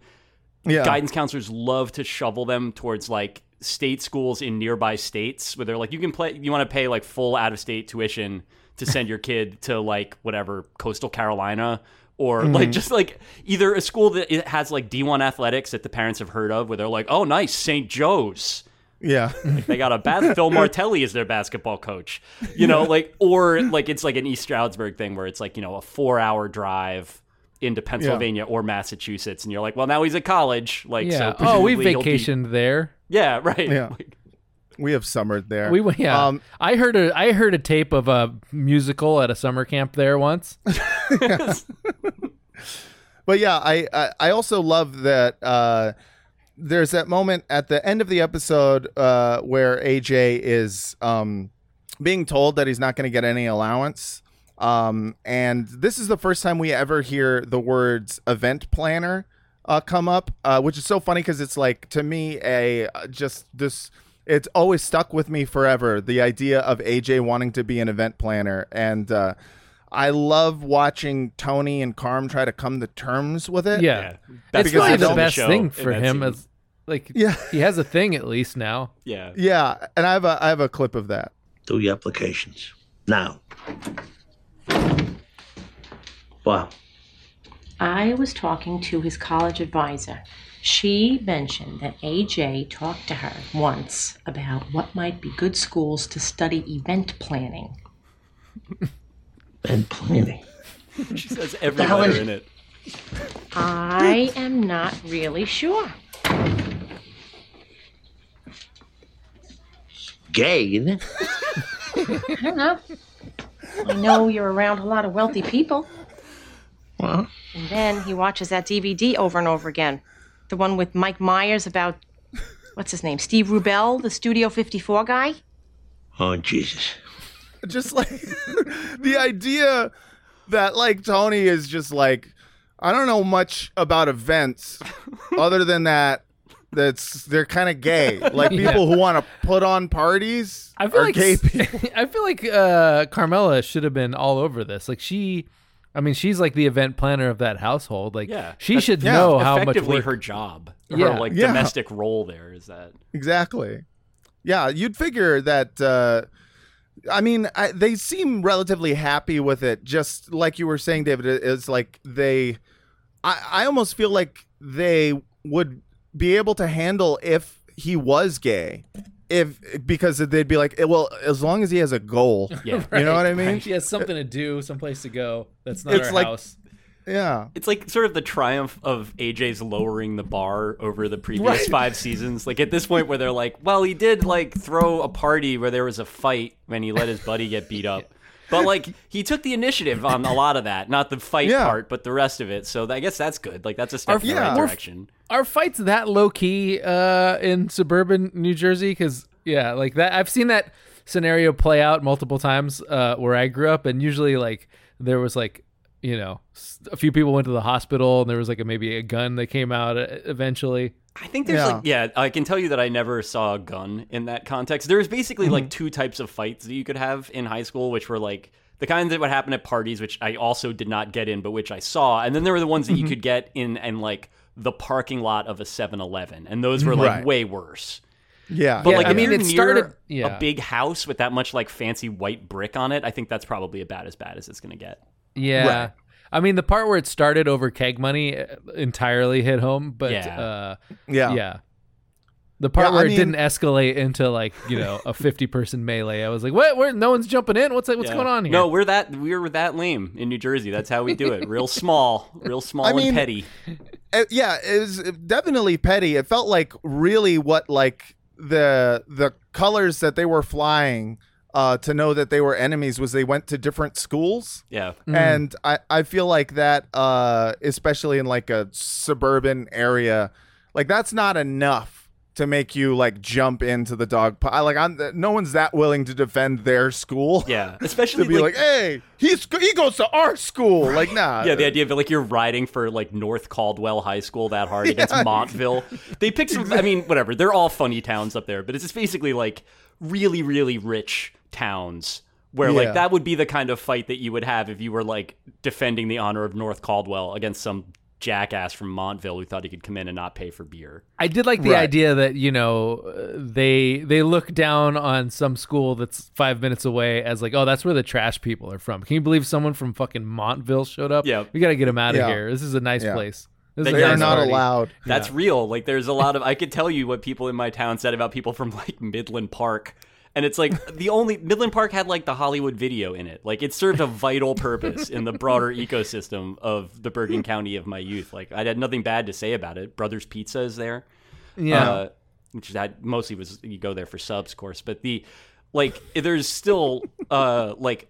Yeah. Guidance counselors love to shovel them towards like state schools in nearby states where they're like you can play you want to pay like full out of state tuition to send your kid to like whatever coastal carolina or mm-hmm. like just like either a school that it has like d1 athletics that the parents have heard of where they're like oh nice st joe's yeah they got a bad Phil Martelli is their basketball coach, you know, like or like it's like an East Stroudsburg thing where it's like you know a four hour drive into Pennsylvania or Massachusetts, and you're like, well, now he's at college, like Yeah. so. oh, we presumably he'll be- vacationed there. yeah, right. Yeah. Like, we have summered there We. Yeah. um I heard a I heard a tape of a musical at a summer camp there once. but yeah i i, I also love that uh there's that moment at the end of the episode uh, where AJ is um, being told that he's not going to get any allowance. Um, and this is the first time we ever hear the words event planner uh, come up, uh, which is so funny because it's like to me a uh, just this. It's always stuck with me forever. The idea of AJ wanting to be an event planner, and uh, I love watching Tony and Carm try to come to terms with it. Yeah, That's because really the best show thing for him scene. as like Yeah. he has a thing at least now. Yeah. Yeah, and I have a I have a clip of that. Do your applications. Now. Wow. I was talking to his college advisor. She mentioned that AJ talked to her once about what might be good schools to study event planning. And planning. She says every hell letter is- in it. I am not really sure. Gay, isn't it? I don't know. I know you're around a lot of wealthy people. Well, And then he watches that DVD over and over again. The one with Mike Myers about, what's his name? Steve Rubell, the Studio 54 guy? oh, Jesus. just like the idea that like Tony is just like I don't know much about events other than that that's they're kind of gay like Yeah. people who want to put on parties I feel are like gay people I feel like uh, Carmela should have been all over this. Like she, I mean, she's like the event planner of that household. Like Yeah. she That's should yeah, know how much Effectively work. her job. Her Yeah. like Yeah. domestic role there is that. exactly yeah you'd figure that uh I mean, I, they seem relatively happy with it. Just like you were saying, David, it is like they. I, I almost feel like they would be able to handle if he was gay, if because they'd be like, eh, well, as long as he has a goal. Yeah. You know what I mean? he has something to do, someplace to go. That's not It's our like- house. Yeah. It's like sort of the triumph of AJ's lowering the bar over the previous Right. five seasons. Like at this point where they're like, well, he did like throw a party where there was a fight when he let his buddy get beat up. But like he took the initiative on a lot of that, not the fight Yeah. part, but the rest of it. So I guess that's good. Like that's a step Our- in the yeah. right direction. Are fights that low key uh, in suburban New Jersey? Because yeah, like that. I've seen that scenario play out multiple times uh, where I grew up, and usually like there was like you know a few people went to the hospital, and there was like a, maybe a gun that came out uh, eventually. I think there's Yeah. like yeah, I can tell you that I never saw a gun in that context. There's basically Mm-hmm. like two types of fights that you could have in high school, which were like the kinds that would happen at parties, which I also did not get in, but which I saw. And then there were the ones that Mm-hmm. you could get in and like the parking lot of a 7-Eleven, and those were like Right. way worse. Yeah. But Yeah, like, I if mean, you're it near started- yeah. a big house with that much like fancy white brick on it. I think that's probably about as bad as it's gonna get. Yeah. Right. I mean, the part where it started over keg money uh, entirely hit home, but Yeah. uh, yeah. yeah. The part Yeah, I where mean- it didn't escalate into like you know a fifty person melee, I was like, "What? Where? No one's jumping in. What's what's Yeah. going on here?" No, we're that we're that lame in New Jersey. That's how we do it. Real small, real small I mean- and petty. Uh, yeah, it was definitely petty. It felt like really what like the the colors that they were flying uh, to know that they were enemies was they went to different schools. Yeah. And I, I feel like that, uh, especially in like a suburban area, like that's not enough to make you like jump into the dog. po- I like I'm no one's that willing to defend their school. Yeah, especially to be like, like, hey, he's he goes to our school. Like, nah. yeah, the idea of like you're riding for like North Caldwell High School that hard against Montville. They pick some. I mean, whatever. They're all funny towns up there, but it's just basically like really, really rich towns where Yeah. like that would be the kind of fight that you would have if you were like defending the honor of North Caldwell against some jackass from Montville who thought he could come in and not pay for beer. I did like the Right. idea that you know uh, they they look down on some school that's five minutes away as like, oh, that's where the trash people are from. Can you believe someone from fucking Montville showed up? Yeah. we got to get them out of Yeah. here. This is a nice Yeah. place. This They is a they are not party. allowed. That's real. Like there's a lot of I could tell you what people in my town said about people from like Midland Park. And it's like the only Midland Park had like the Hollywood video in it. Like it served a vital purpose in the broader ecosystem of the Bergen County of my youth. Like I had nothing bad to say about it. Brothers Pizza is there. Yeah. Uh, which that mostly was you go there for subs, of course. But the like there's still uh like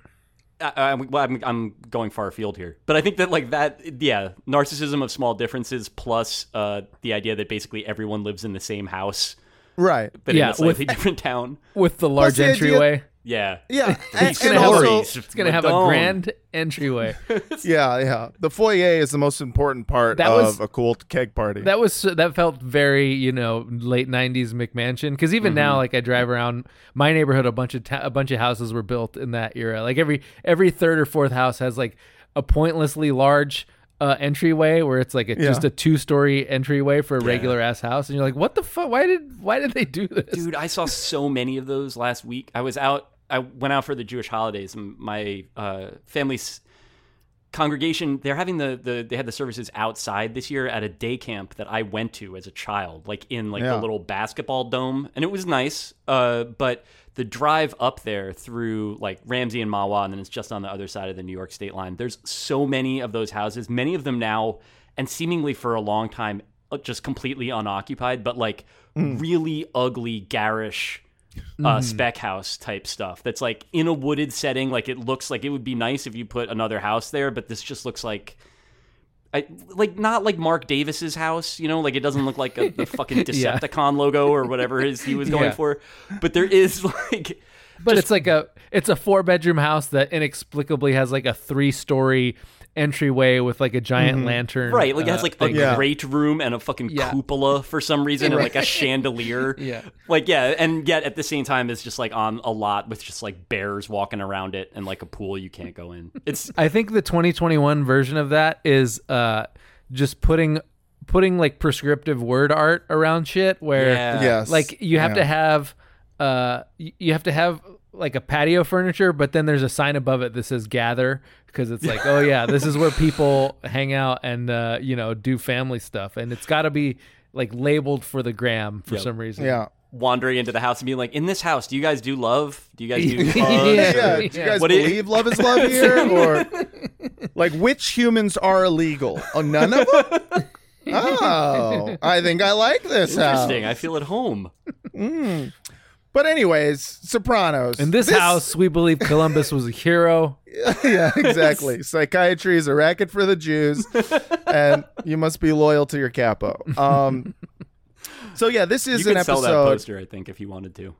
I, I, well, I'm, I'm going far afield here, but I think that like that, yeah, narcissism of small differences plus uh, the idea that basically everyone lives in the same house, Right. but Yeah, in a slightly with- different town. with the large the idea- entryway. Yeah, Yeah. It's and, gonna have also, a, it's gonna have a grand entryway. yeah, yeah. The foyer is the most important part That of was- a cool keg party. That was that felt very you know late '90s McMansion because even Mm-hmm. now like I drive around my neighborhood a bunch of ta- a bunch of houses were built in that era like every every third or fourth house has like a pointlessly large uh, entryway where it's like a, Yeah. just a two story entryway for a regular ass house and you're like what the fuck why did why did they do this dude, I saw so many of those last week. I was out. I went out for the Jewish holidays, and my uh, family's congregation they're having the, the they had the services outside this year at a day camp that I went to as a child like in like Yeah. the little basketball dome and it was nice uh but the drive up there through like Ramsey and Mahwah and then it's just on the other side of the New York state line there's so many of those houses many of them now and seemingly for a long time uh, just completely unoccupied but like really ugly garish uh, spec house type stuff that's like in a wooded setting. Like it looks like it would be nice if you put another house there, but this just looks like. I, like not like Mark Davis's house, you know, like it doesn't look like a, the fucking Yeah. Decepticon logo or whatever his he was going Yeah. for, but there is like, but it's like a it's a four bedroom house that inexplicably has like a three story entryway with like a giant lantern right, like it uh, has like a. Yeah. great room and a fucking Yeah. cupola for some reason and like a chandelier, Yeah. like yeah, and yet at the same time it's just like on a lot with just like bears walking around it and like a pool you can't go in. It's I think the 2021 version of that is uh just putting putting like prescriptive word art around shit where Yeah. yes. like you have Yeah. to have uh you have to have like a patio furniture but then there's a sign above it that says gather because it's like oh yeah this is where people hang out and uh you know do family stuff and it's got to be like labeled for the gram for some reason Yeah. wandering into the house and being like, "In this house, do you guys do love? Do you guys do hugs?" Yeah. Yeah, do you guys What do you- believe love is love here, or like which humans are illegal? Oh, none of them. Oh, I think I like this house. Interesting. I feel at home. But anyways, Sopranos. in this, house we believe columbus was a hero yeah, exactly. Psychiatry is a racket for the Jews, and you must be loyal to your capo. Um, so yeah, this You is could an sell that episode. poster, I think, if you wanted to.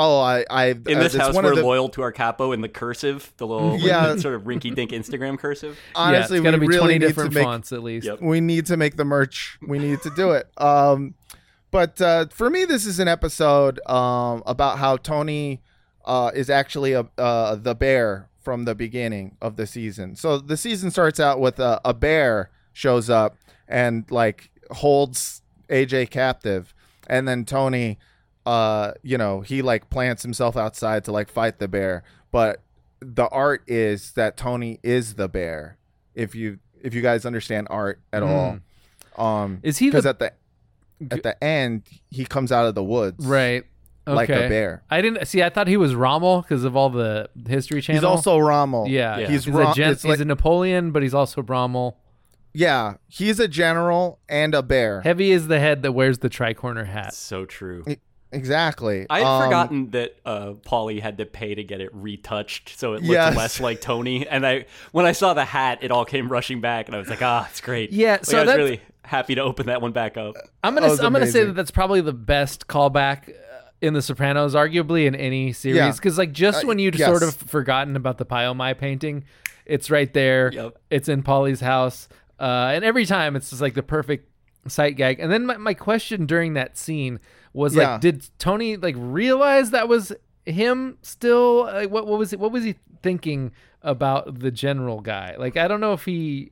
Oh, I, I In uh, this it's house, one we're the, loyal to our capo in the cursive, the little Yeah. sort of rinky-dink Instagram cursive. Honestly, yeah, it's got to we be really 20 need to different make fonts at least Yep. we need to make the merch. We need to do it. Um, but uh, for me, this is an episode um, about how Tony uh, is actually a, uh, the bear from the beginning of the season. So the season starts out with a, a bear shows up and like holds AJ captive, and then Tony, uh, you know, he like plants himself outside to like fight the bear. But the art is that Tony is the bear. If you if you guys understand art at all, um, Is he because the- at the at the end he comes out of the woods, Right. Okay. Like a bear. I didn't see. I thought he was Rommel because of all the History Channel. He's also Rommel. yeah. Yeah. He's, He's, Rom- a gen- he's like- a Napoleon, but he's also Rommel. yeah, he's a general and a bear. Heavy is the head that wears the tricorner hat. So true. Exactly. I had Um, forgotten that uh, Paulie had to pay to get it retouched, so it looked Yes. less like Tony. And I, when I saw the hat, it all came rushing back, and I was like, "Ah, it's great." Yeah, Like, so I was that's- really happy to open that one back up. I'm gonna I'm gonna say amazing. that that's probably the best callback uh, in The Sopranos, arguably in any Yeah. series. Because like just Uh, when you'd yes. sort of forgotten about the Pie-O-My painting, it's right there. Yep. It's in Paulie's house, uh, and every time it's just like the perfect sight gag. And then my, my question during that scene was Yeah. like, did Tony like realize that was him still? Like, what what was it? What was he thinking about the general guy? Like I don't know if he.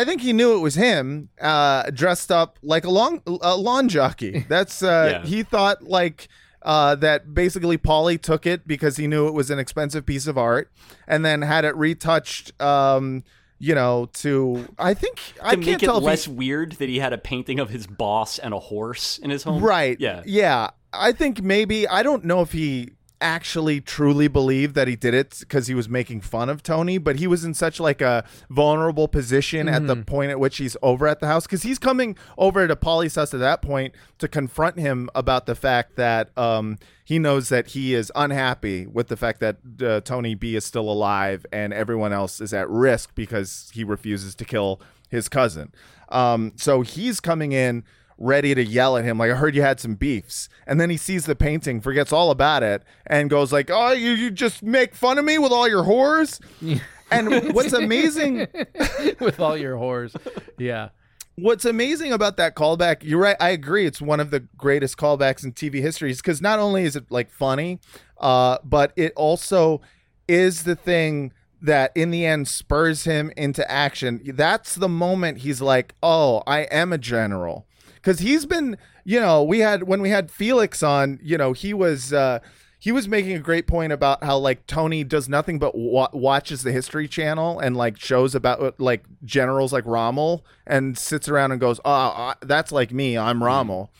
I think he knew it was him, uh, dressed up like a long a lawn jockey. That's uh, Yeah. he thought like uh, that. Basically, Paulie took it because he knew it was an expensive piece of art, and then had it retouched. Um, you know, to I think I To can't make it tell if he- less weird that he had a painting of his boss and a horse in his home. Right. Yeah. Yeah. I think maybe I don't know if he actually truly believe that he did it because he was making fun of Tony, but he was in such like a vulnerable position at the point at which he's over at the house because he's coming over to Paulie's house at that point to confront him about the fact that um, he knows that he is unhappy with the fact that uh, Tony B is still alive and everyone else is at risk because he refuses to kill his cousin. Um, so he's coming in ready to yell at him like I heard you had some beefs and then he sees the painting forgets all about it and goes like oh you, you just make fun of me with all your whores and what's amazing with all your whores. Yeah. what's amazing about that callback you're right i agree it's one of the greatest callbacks in tv history because not only is it like funny uh, but it also is the thing that in the end spurs him into action that's the moment he's like oh i am a general because he's been you know we had when we had felix on you know he was uh he was making a great point about how like Tony does nothing but wa- watches the History Channel and like shows about like generals like Rommel and sits around and goes, "Oh, I, that's like me. I'm Rommel."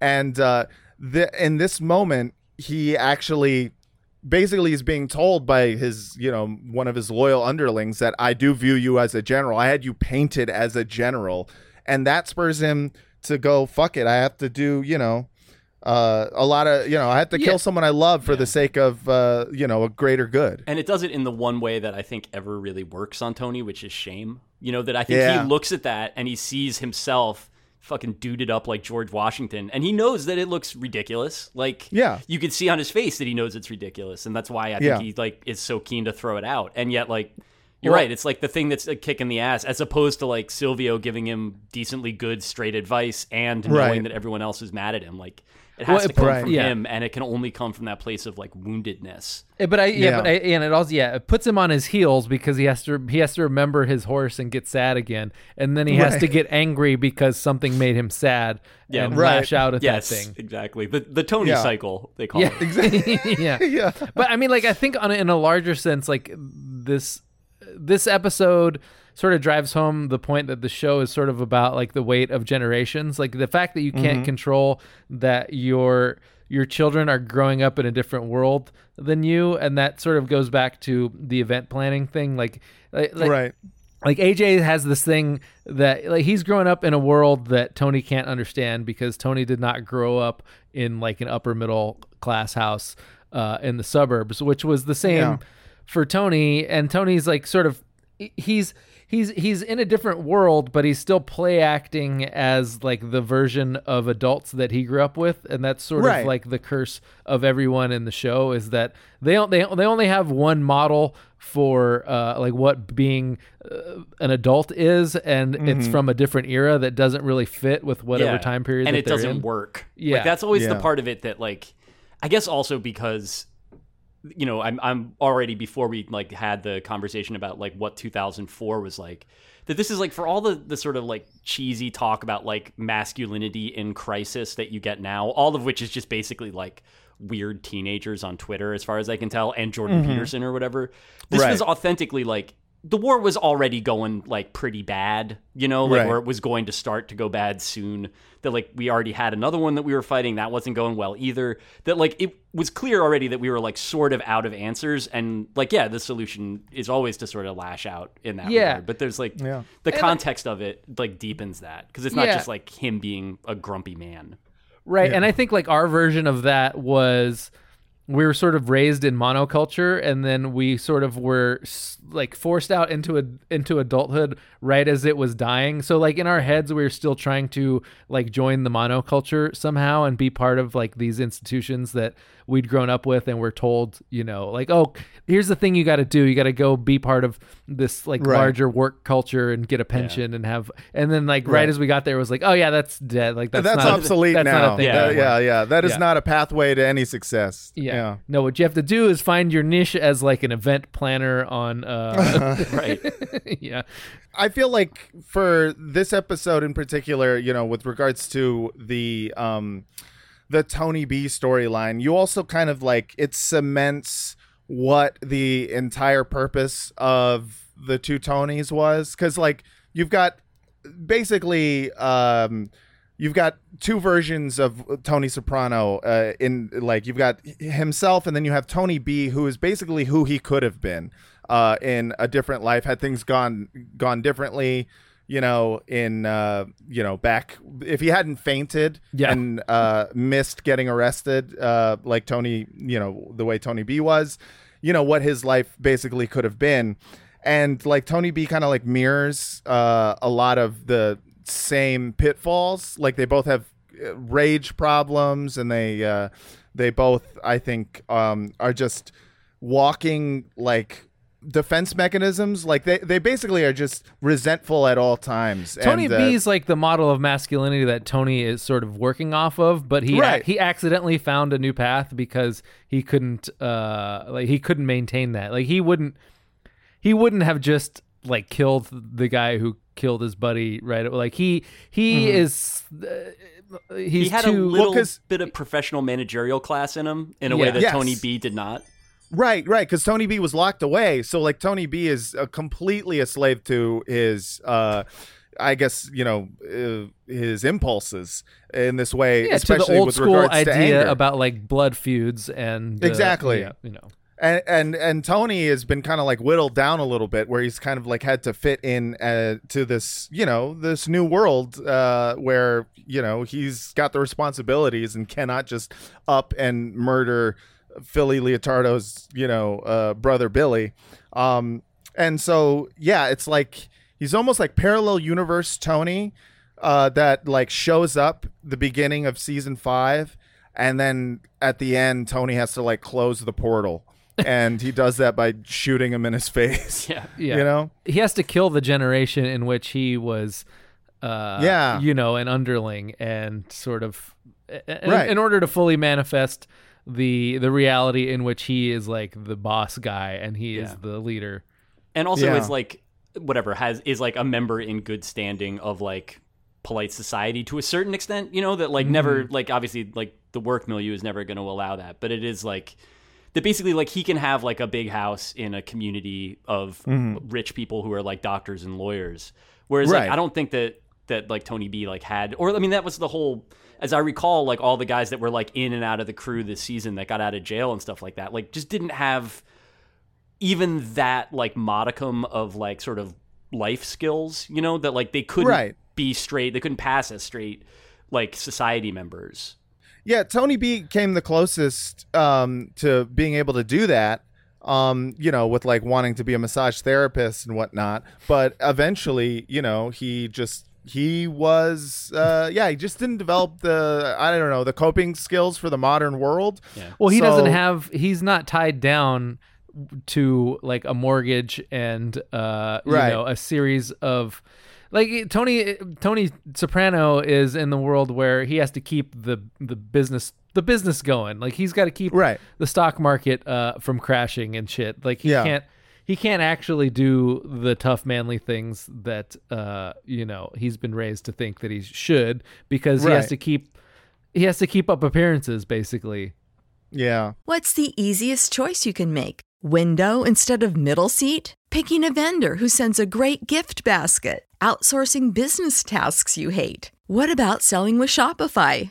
And uh, the, in this moment, he actually basically is being told by his, you know, one of his loyal underlings that I do view you as a general. I had you painted as a general, and that spurs him to go, "Fuck it, I have to do," you know uh, a lot of you know I have to Yeah. kill someone I love for the sake of uh, you know a greater good. And it does it in the one way that I think ever really works on Tony, which is shame. You know, that I think Yeah. he looks at that and he sees himself fucking duded up like George Washington, and he knows that it looks ridiculous. Like, Yeah. you can see on his face that he knows it's ridiculous, and that's why I think Yeah. he like is so keen to throw it out. And yet, like, you're Well- right. It's like the thing that's a kick in the ass, as opposed to like Silvio giving him decently good straight advice and knowing Right. that everyone else is mad at him. Like, it has Well, to come right. from Yeah. him, and it can only come from that place of like woundedness. Eh, But I yeah, Yeah. but I, and it also yeah, it puts him on his heels because he has to he has to remember his horse and get sad again, and then he has to get angry because something made him sad Yeah, and right. lash out at yes, that thing. exactly. The the Tony Yeah. cycle they call Yeah, it. yeah, Yeah. But I mean, like, I think on in a larger sense, like this this episode sort of drives home the point that the show is sort of about like the weight of generations, like the fact that you can't control that your your children are growing up in a different world than you, and that sort of goes back to the event planning thing, like. like like- right. like AJ has this thing that like he's growing up in a world that Tony can't understand because Tony did not grow up in like an upper middle class house uh, in the suburbs, which was the same Yeah. For Tony. And Tony's like sort of he's he's he's in a different world, but he's still play acting as like the version of adults that he grew up with, and that's sort Right. of like the curse of everyone in the show is that they don't they they only have one model for uh, like what being uh, an adult is, and it's from a different era that doesn't really fit with whatever Yeah. time period and that it they're doesn't in. work. Yeah. like that's always the part of it that like, I guess also because, you know, I'm I'm already before we like had the conversation about like what 2004 was like. That this is like for all the the sort of like cheesy talk about like masculinity in crisis that you get now, all of which is just basically like weird teenagers on Twitter, as far as I can tell, and Jordan mm-hmm. Peterson or whatever. This Right. was authentically like the war was already going like pretty bad, you know, like Right. where it was going to start to go bad soon. That like we already had another one that we were fighting that wasn't going well either. That like it was clear already that we were like sort of out of answers and like yeah, the solution is always to sort of lash out in that Yeah. regard. But there's like Yeah. the context of it like deepens that because it's not Yeah. just like him being a grumpy man. Right. And I think like our version of that was we were sort of raised in monoculture and then we sort of were like forced out into a into adulthood right as it was dying. So like in our heads we were still trying to like join the monoculture somehow and be part of like these institutions that we'd grown up with and we're told, you know, like oh, here's the thing you got to do. You got to go be part of this like Right. larger work culture and get a pension and have and then like right, Right. as we got there it was like, "Oh yeah, that's dead." Like that's, That's, not a- obsolete that's now. Not a thing Yeah. That- yeah, yeah. That is Yeah. not a pathway to any success. Yeah. No, what you have to do is find your niche as like an event planner on uh Right. yeah. I feel like for this episode in particular, you know, with regards to the um the Tony B storyline, you also kind of like it cements what the entire purpose of the two Tonys was. Cuz like you've got basically um you've got two versions of Tony Soprano uh, in like you've got himself and then you have Tony B who is basically who he could have been uh, in a different life had things gone gone differently you know in uh, you know back if he hadn't fainted Yeah. and uh, missed getting arrested uh, like Tony you know the way Tony B was you know what his life basically could have been and like Tony B kind of like mirrors uh, a lot of the same pitfalls. Like they both have uh, rage problems, and they uh, they both I think um, are just walking like defense mechanisms. Like they they basically are just resentful at all times. Tony and, uh, B's like the model of masculinity that Tony is sort of working off of, but he Right. he accidentally found a new path because he couldn't uh like he couldn't maintain that. Like he wouldn't he wouldn't have just like killed the guy who killed his buddy right like he he is uh, he's he had too a little 'cause- bit of professional managerial class in him in a Yeah. way that Yes. Tony B did not. Right, right, because Tony B was locked away. So like Tony B is uh, completely a slave to his, uh, I guess you know, uh, his impulses in this way, yeah, to especially the old with school to idea about like blood feuds and uh, Exactly. yeah, you know and and and Tony has been kind of like whittled down a little bit, where he's kind of like had to fit in uh, to this, you know, this new world uh, where you know he's got the responsibilities and cannot just up and murder Philly Leotardo's, you know, uh, brother Billy. Um, and so yeah, it's like he's almost like parallel universe Tony uh, that like shows up the beginning of season five, and then at the end Tony has to like close the portal, and he does that by shooting him in his face. Yeah. yeah you know. he has to kill the generation in which he was uh Yeah. you know an underling and sort of in, Right. in order to fully manifest the the reality in which he is like the boss guy and he is the leader and also Yeah. is like whatever has is like a member in good standing of like polite society to a certain extent you know that like never Mm-hmm. like obviously like the work milieu is never going to allow that but it is like that basically like he can have like a big house in a community of rich people who are like doctors and lawyers whereas Mm-hmm. Right. like i don't think that that like tony b like had or i mean that was the whole as i recall like all the guys that were like in and out of the crew this season that got out of jail and stuff like that like just didn't have even that like modicum of like sort of life skills, you know, that like they couldn't Right. be straight, they couldn't pass as straight like society members. Yeah, Tony B came the closest um, to being able to do that. Um, you know, with like wanting to be a massage therapist and whatnot. But eventually, you know, he just he was uh yeah, he just didn't develop the I don't know, the coping skills for the modern world. Yeah. well he doesn't have he's not tied down to like a mortgage and uh you Right. know a series of like Tony Tony Soprano is in the world where he has to keep the the business the business going. Like he's got to keep Right. the stock market uh from crashing and shit. Like he Yeah. can't he can't actually do the tough manly things that uh you know he's been raised to think that he should because he has to keep he has to keep up appearances basically. Yeah. What's the easiest choice you can make? Window instead of middle seat? Picking a vendor who sends a great gift basket? Outsourcing business tasks you hate? What about selling with Shopify?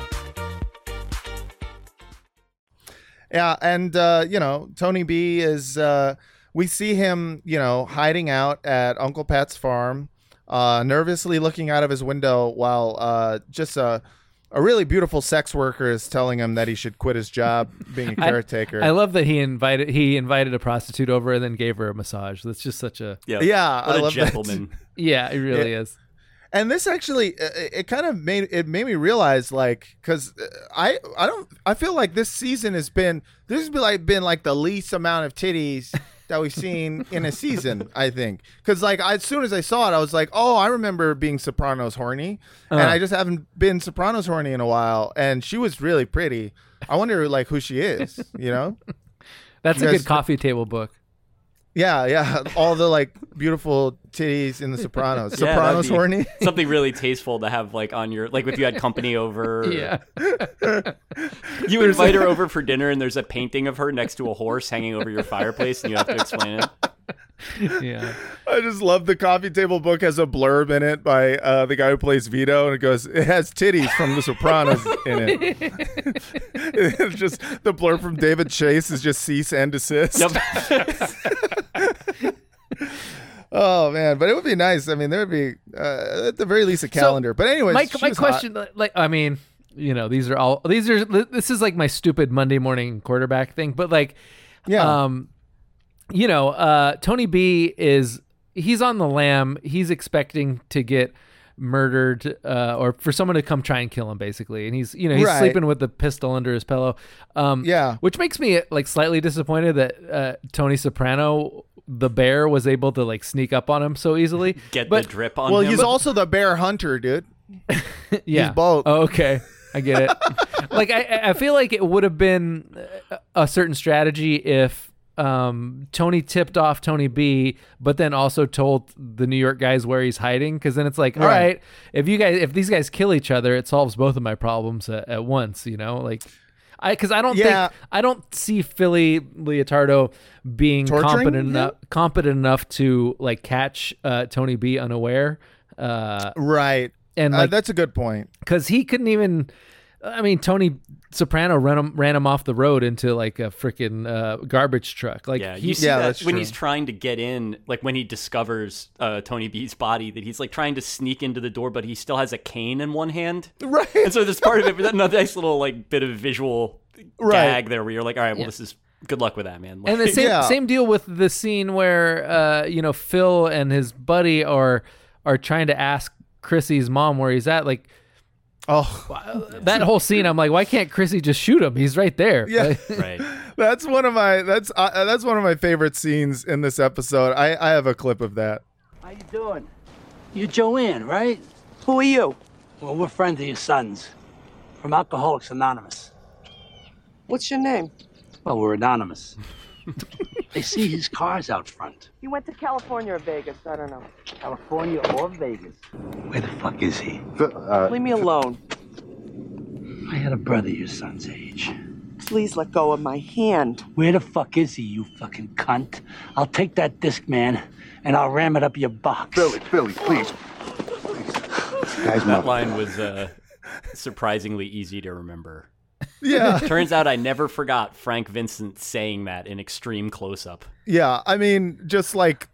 Yeah, and uh, you know, Tony B is uh we see him, you know, hiding out at Uncle Pat's farm, uh nervously looking out of his window while uh just a a really beautiful sex worker is telling him that he should quit his job being a caretaker. I, love that he invited he invited a prostitute over and then gave her a massage. That's just such a Yeah, Yeah, what I a love that. gentleman. yeah, it really Yeah. is. And this actually uh, it, it kind of made it made me realize like because i i don't i feel like this season has been this has been like been like the least amount of titties that we've seen in a season i think because like I, as soon as i saw it i was like oh i remember being sopranos horny and Uh. i just haven't been sopranos horny in a while and she was really pretty i wonder like who she is you know That's You a guys- good coffee table book. Yeah yeah all the like beautiful titties in the sopranos Yeah, sopranos horny Something really tasteful to have like on your like if you had company over. or- Yeah. You invite her over for dinner and there's a painting of her next to a horse hanging over your fireplace and you have to explain it. Yeah. I just love the coffee table book has a blurb in it by uh, the guy who plays Vito, and it goes, "It has titties from The Sopranos in it." it's just the blurb from David Chase is just cease and desist. Yep. Oh man, but it would be nice. I mean, there would be uh, at the very least a calendar. but anyway, my my was hot. question, like, I mean, you know, these are all these are this is like my stupid Monday morning quarterback thing, but like, Yeah. um, you know, uh, Tony B is he's on the lam. He's expecting to get murdered uh, or for someone to come try and kill him basically and he's you know he's Right. sleeping with the pistol under his pillow um Yeah. which makes me like slightly disappointed that uh, tony soprano the bear was able to like sneak up on him so easily Get but the drip on him. Well, him. he's also the bear hunter, dude. yeah. both. Oh, okay. I get it. like I, I feel like it would have been a certain strategy if um, Tony tipped off Tony B, but then also told the New York guys where he's hiding. Because then it's like, all Right. right, if you guys, if these guys kill each other, it solves both of my problems at, at once. You know, like. I, because I don't Yeah. think I don't see Philly Leotardo being Torturing competent him? enough competent enough to like catch uh, Tony B unaware. Uh, Right. and Uh, that's a good point. because he couldn't even. I mean, Tony Soprano ran him ran him off the road into like a freaking uh, garbage truck. Like, yeah, he- you see Yeah, that that's when true. he's trying to get in, like when he discovers uh, Tony B's body, that he's like trying to sneak into the door, but he still has a cane in one hand. Right. And so there's part of it, but another nice little like bit of visual Right. gag there, where you're like, all right, well, this is good luck with that, man. Like, and the same Yeah. same deal with the scene where uh, you know Phil and his buddy are are trying to ask Chrissy's mom where he's at. Like Oh, that whole scene, I'm like, why can't Chrissy just shoot him? He's right there. Yeah. Right. that's one of my that's uh, that's one of my favorite scenes in this episode. I I have a clip of that. How you doing? You Joanne, right? Who are you? Well, we're friends of your son's. From Alcoholics Anonymous. What's your name? Well, we're anonymous. they see his cars out front. He went to California or Vegas? I don't know. California or Vegas. Where the fuck is he? Leave me alone. I had a brother your son's age. Please let go of my hand. Where the fuck is he, you fucking cunt? I'll take that disc, man, and I'll ram it up your box. Billy, Billy, please. Guys, That line was uh, surprisingly easy to remember. Yeah. Turns out I never forgot Frank Vincent saying that in extreme close up. Yeah, I mean, just like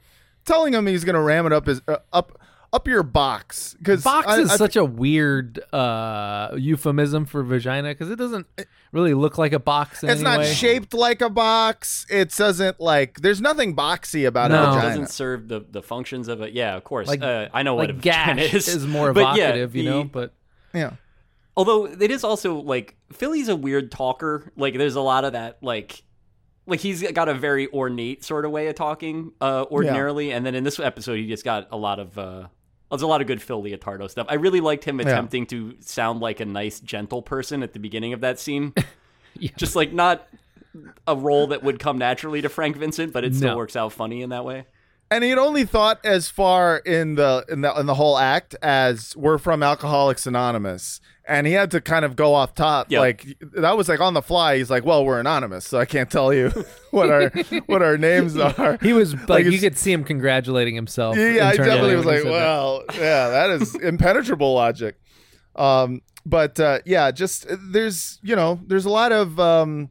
telling him he's gonna ram it up his uh, up up your box because Box is such a weird uh, euphemism for vagina because it doesn't really look like a box. In It's any not way. shaped like a box. It doesn't like. There's nothing boxy about No. a It vagina. doesn't serve the, the functions of it. Yeah, of course. Like- uh, I know what like a vagina is. is more But yeah, evocative, you know. But yeah. Although it is also like Philly's a weird talker. Like there's a lot of that like like he's got a very ornate sort of way of talking uh ordinarily and then in this episode he just got a lot of uh there's a lot of good Phil Leotardo stuff. I really liked him Yeah. attempting to sound like a nice, gentle person at the beginning of that scene. Just like not a role that would come naturally to Frank Vincent, but it still No. works out funny in that way. And he had only thought as far in the in the in the whole act as we're from Alcoholics Anonymous, and he had to kind of go off top. Yep. Like that was like on the fly. He's like, "Well, we're anonymous, so I can't tell you what our what our names are." he was like, you could see him congratulating himself. Yeah, yeah I definitely was like, said that. well, yeah, that is impenetrable logic. Um, but uh, yeah, just there's you know there's a lot of um,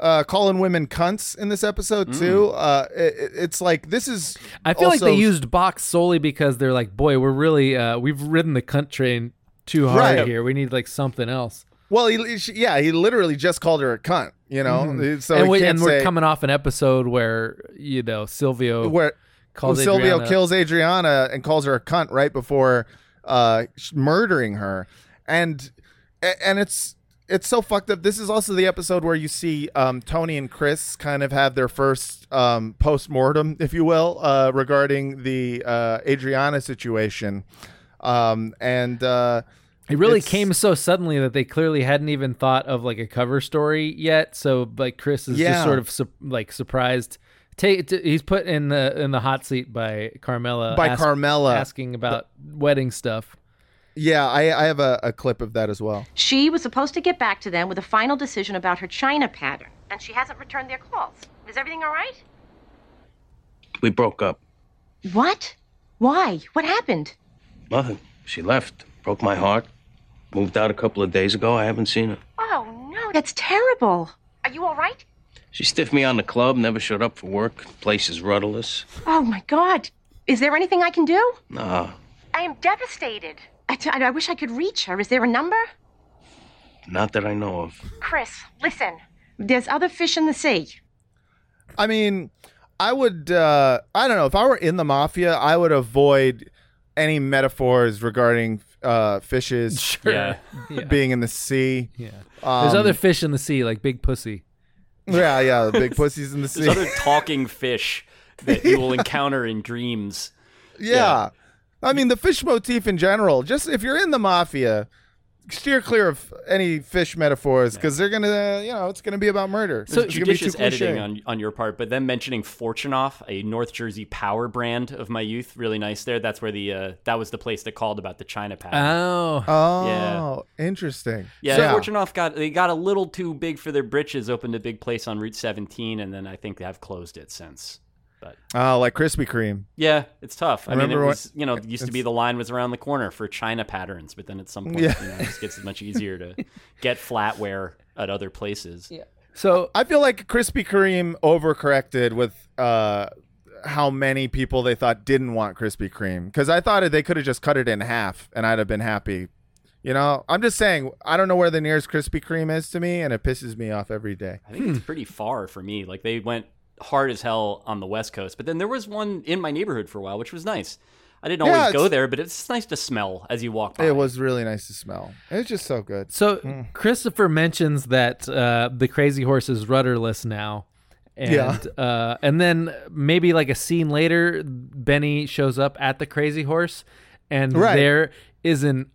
uh, calling women cunts in this episode too. Uh, it, it- it's like this is. I feel like they used box solely because they're like, boy, we're really uh, we've ridden the cunt train too hard Right. here. We need like something else. Well, he, she- yeah, he literally just called her a cunt. You know, Mhm. so and, we, and we're coming off an episode where you know Silvio where calls well, Silvio Adriana- kills Adriana and calls her a cunt right before uh, murdering her, and and it's it's so fucked up. This is also the episode where you see um, Tony and Chris kind of have their first um, post mortem, if you will, uh, regarding the uh, Adriana situation, um, and. Uh, It really came so suddenly that they clearly hadn't even thought of like a cover story yet. So like Chris is Yeah. just sort of su- like surprised. Take t- he's put in the in the hot seat by Carmela. By Carmela. asking about wedding stuff. Yeah, I, I have a, a clip of that as well. She was supposed to get back to them with a final decision about her China pattern, and she hasn't returned their calls. Is everything all right? We broke up. What? Why? What happened? Nothing. She left. Broke my heart. Moved out a couple of days ago. I haven't seen her. Oh, no, that's terrible. Are you all right? She stiffed me on the club, never showed up for work. Place is rudderless. Oh, my God. Is there anything I can do? Nah, I am devastated. I, t- I wish I could reach her. Is there a number? not that I know of. Chris, listen. There's other fish in the sea. I mean, I would. Uh, I don't know if I were in the mafia, I would avoid any metaphors regarding uh, fishes Sure. Yeah. Yeah. being in the sea. Yeah, Um, there's other fish in the sea like big pussy. Yeah, yeah, the big pussies in the sea. There's other talking fish that you will encounter in dreams. yeah. I mean the fish motif in general. Just if you're in the mafia, steer clear of any fish metaphors because they're gonna, you know, it's gonna be about murder. So It's gonna be judicious editing on, on your part, but then mentioning Fortunoff, a North Jersey power brand of my youth, really nice there. That's where the uh, that was the place that called about the China pattern. Oh, Oh, interesting. Yeah, So- Fortunoff got they got a little too big for their britches. Opened a big place on Route 17, and then I think they have closed it since. But Oh, like Krispy Kreme. yeah, it's tough. I mean, it was what- you know it used to be the line was around the corner for China patterns, but then at some point, Yeah. you know, it just gets much easier to get flatware at other places. Yeah. So I feel like Krispy Kreme overcorrected with uh, how many people they thought didn't want Krispy Kreme because I thought they could have just cut it in half and I'd have been happy. You know, I'm just saying I don't know where the nearest Krispy Kreme is to me, and it pisses me off every day. I think it's pretty far for me. Like they went hard as hell on the West Coast, but then there was one in my neighborhood for a while, which was nice. I didn't Yeah, always go there, but it's nice to smell as you walk by. It was really nice to smell. It's just so good. So Mm. Christopher mentions that uh, the Crazy Horse is rudderless now, and Yeah. uh, and then maybe like a scene later, Benny shows up at the Crazy Horse, and Right. there is an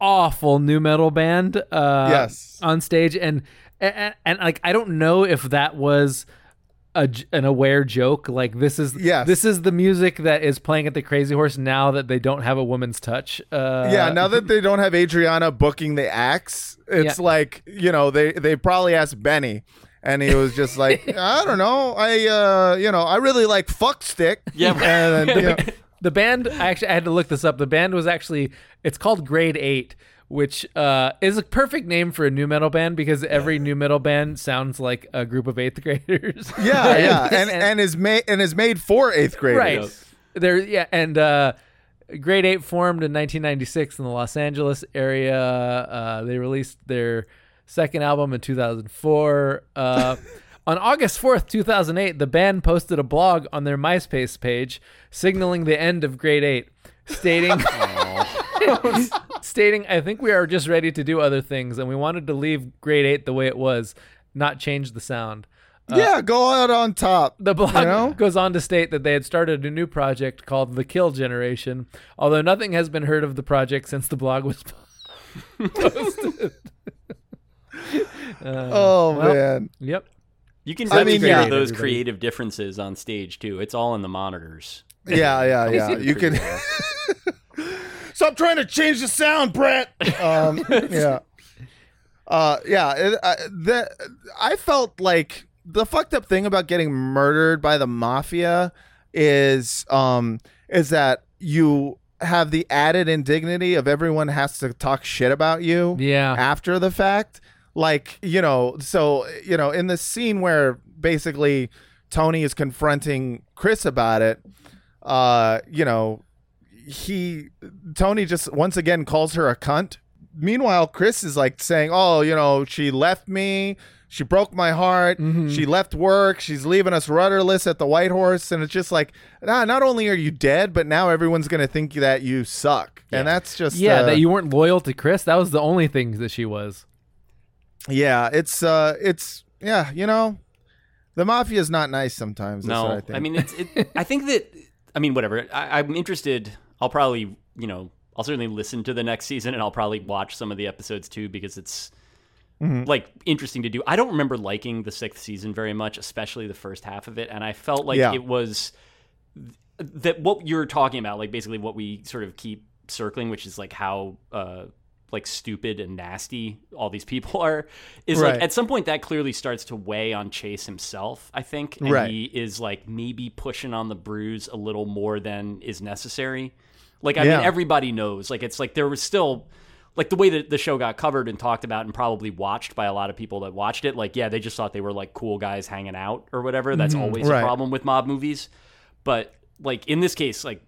awful new metal band. Uh, Yes. on stage, and, and and like I don't know if that was. A, j- an aware joke like this is Yes. this is the music that is playing at the Crazy Horse now that they don't have a woman's touch. Uh, yeah, now that they don't have Adriana booking the acts, it's Yeah. like you know they they probably asked Benny, and he was just like, I don't know, I uh you know I really like fuck stick. Yeah. and you know, the band I actually I had to look this up. The band was actually it's called Grade Eight, which uh, is a perfect name for a new metal band because every new metal band sounds like a group of eighth graders. yeah, yeah, and and is made and is made for eighth graders. right there. Yeah, and uh, Grade Eight formed in 1996 in the Los Angeles area. Uh, they released their second album in 2004. Uh, on August 4th, 2008, the band posted a blog on their MySpace page signaling the end of Grade Eight, stating. stating, I think we are just ready to do other things, and we wanted to leave grade eight the way it was, not change the sound. Uh, yeah, go out on top. The blog you know? goes on to state that they had started a new project called The Kill Generation, although nothing has been heard of the project since the blog was posted. Uh, Oh, well, man. Yep. You can I mean, hear yeah. those Everybody. creative differences on stage too. It's all in the monitors. Yeah, yeah, yeah. You can well. stop trying to change the sound, Brett. Um, yeah, uh, yeah. It, I, the, I felt like the fucked up thing about getting murdered by the mafia is, um, is that you have the added indignity of everyone has to talk shit about you. Yeah. After the fact, like you know, so you know, in the scene where basically Tony is confronting Chris about it, uh, you know, he Tony just once again calls her a cunt. Meanwhile, Chris is like saying, "Oh, you know, she left me. She broke my heart. She left work. She's leaving us rudderless at the White Horse." And it's just like, nah, not only are you dead, but now everyone's gonna think that you suck, and that's just Yeah, uh, that you weren't loyal to Chris. That was the only thing that she was. Yeah, it's uh, it's yeah, you know, the mafia is not nice sometimes. That's no, what I think. mean, it's. It, I think that. I mean, whatever. I, I'm interested. I'll probably, you know, I'll certainly listen to the next season, and I'll probably watch some of the episodes too because it's Mhm. like interesting to do. I don't remember liking the sixth season very much, especially the first half of it, and I felt like Yeah. it was that what you're talking about, like basically what we sort of keep circling, which is like how uh like stupid and nasty all these people are, is Right. like at some point that clearly starts to weigh on Chase himself, I think. And Right. he is like maybe pushing on the bruise a little more than is necessary. Like I Yeah. mean everybody knows. Like it's like there was still like the way that the show got covered and talked about and probably watched by a lot of people that watched it, like yeah, they just thought they were like cool guys hanging out or whatever. That's Mhm. always Right. a problem with mob movies. But like in this case, like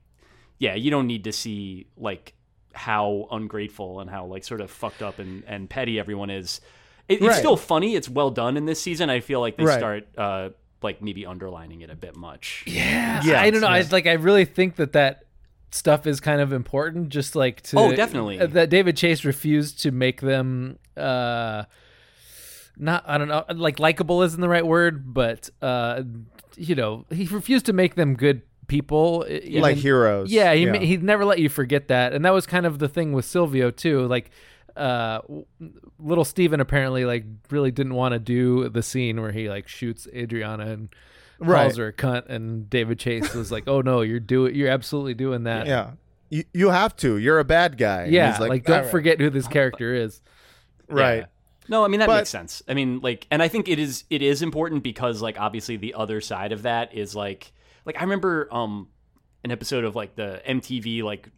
yeah, you don't need to see like how ungrateful and how like sort of fucked up and, and petty everyone is. It, it's Right. still funny. It's well done in this season. I feel like they Right. start uh like maybe underlining it a bit much. Yeah, Yeah, I don't know. I like. I really think that that stuff is kind of important. Just like to Oh, definitely. uh, that David Chase refused to make them. uh not I don't know like likable isn't the right word but uh you know he refused to make them good people uh, Like heroes. yeah he Yeah. he'd never let you forget that and that was kind of the thing with Silvio too like uh little Steven apparently like really didn't want to do the scene where he like shoots Adriana and Right. calls her a cunt and David Chase was like oh no you're doing you're absolutely doing that yeah, you, you have to. You're a bad guy. And yeah he's like, don't "All right." forget who this character is Right. Yeah. No, I mean that But- makes sense. I mean, like, and I think it is it is important because, like, obviously the other side of that is like, like I remember um an episode of like the MTV like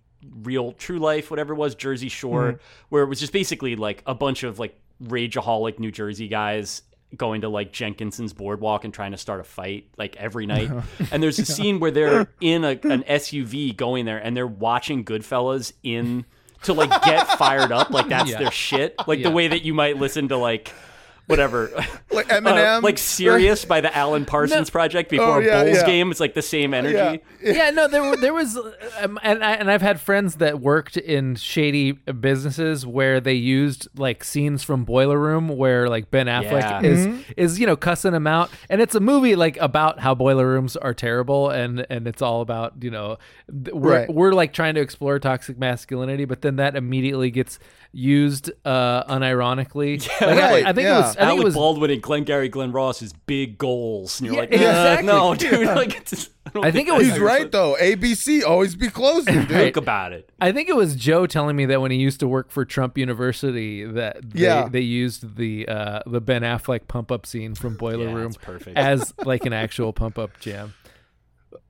real true life whatever it was Jersey Shore Mhm. where it was just basically like a bunch of like rageaholic New Jersey guys going to like Jenkinson's boardwalk and trying to start a fight like every night. and there's a scene where they're in a, an SUV going there and they're watching Goodfellas in to like get fired up like that's Yeah. their shit. Like Yeah. the way that you might listen to like whatever Like uh, Eminem, like Sirius by the Alan Parsons Project before Oh, yeah, a Bulls yeah. game. It's like the same energy. Yeah. yeah, no, there there was, um, and I, and I've had friends that worked in shady businesses where they used like scenes from Boiler Room where like Ben Affleck is is you know cussing him out, and it's a movie like about how boiler rooms are terrible, and and it's all about you know we're Right. we're like trying to explore toxic masculinity, but then that immediately gets used uh unironically. Like, I- right, I, think yeah. it was I think Alec it was Baldwin and Glengarry Glen Ross's big goals. And you're Yeah, like, uh, exactly. no, dude. Yeah. Like, it's, I, don't I think it was- He's how you're right though. ABC always be closing, dude. Think about it. I think it was Joe telling me that when he used to work for Trump University that they, Yeah. they used the uh, the Ben Affleck pump up scene from Boiler Yeah, Room perfect. as like an actual pump up jam.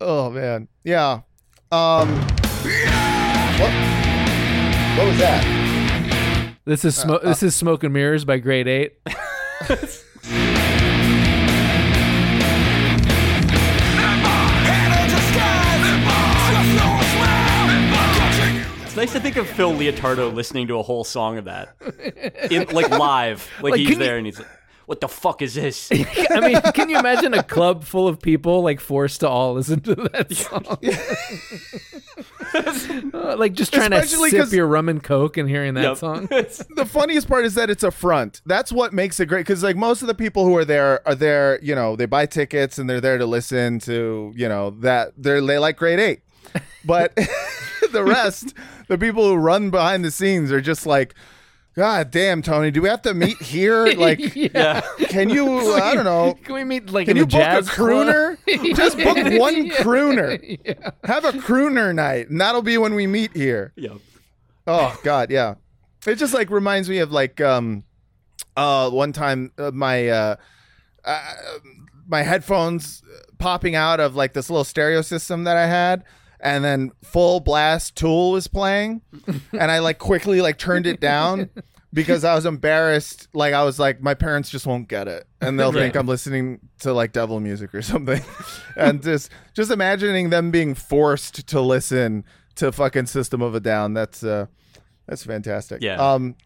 Oh man, yeah. Um, what? What was that? This is smo- uh, this is Smoke and Mirrors by Grade Eight. Head in the skies, just no smile. nice to think of Phil Leotardo listening to a whole song of that, in, like live, like, Like, he's can you- there and he's like, "What the fuck is this?" I mean, can you imagine a club full of people like forced to all listen to that song? Like just trying Especially to 'cause- sip your rum and coke and hearing that Yep. song. the funniest part is that it's a front. That's what makes it great because like most of the people who are there are there, you know, they buy tickets and they're there to listen to, you know, that they're they like grade eight. But the rest, the people who run behind the scenes are just like, God damn, Tony, do we have to meet here? Like, Yeah. can you? I don't know. Can we meet like Can in you a book a jazz crooner? club? Just book one Yeah. crooner. Have a crooner night, and that'll be when we meet here. Yep. Oh God, yeah. It just like reminds me of like um uh one time uh, my uh, uh my headphones popping out of like this little stereo system that I had and then full blast Tool was playing and I like quickly like turned it down because I was embarrassed like I was like my parents just won't get it and they'll think I'm listening to like devil music or something and just just imagining them being forced to listen to fucking System of a Down that's uh that's fantastic. Yeah. Um,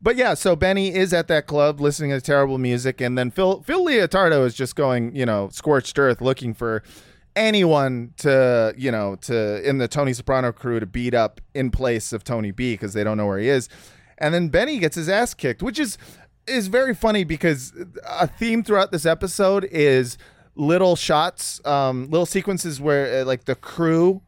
but yeah, so Benny is at that club listening to terrible music, and then Phil Phil Leotardo is just going, you know, scorched earth, looking for anyone to, you know, to in the Tony Soprano crew to beat up in place of Tony B because they don't know where he is, and then Benny gets his ass kicked, which is is very funny because a theme throughout this episode is little shots, um, little sequences where uh, like the crew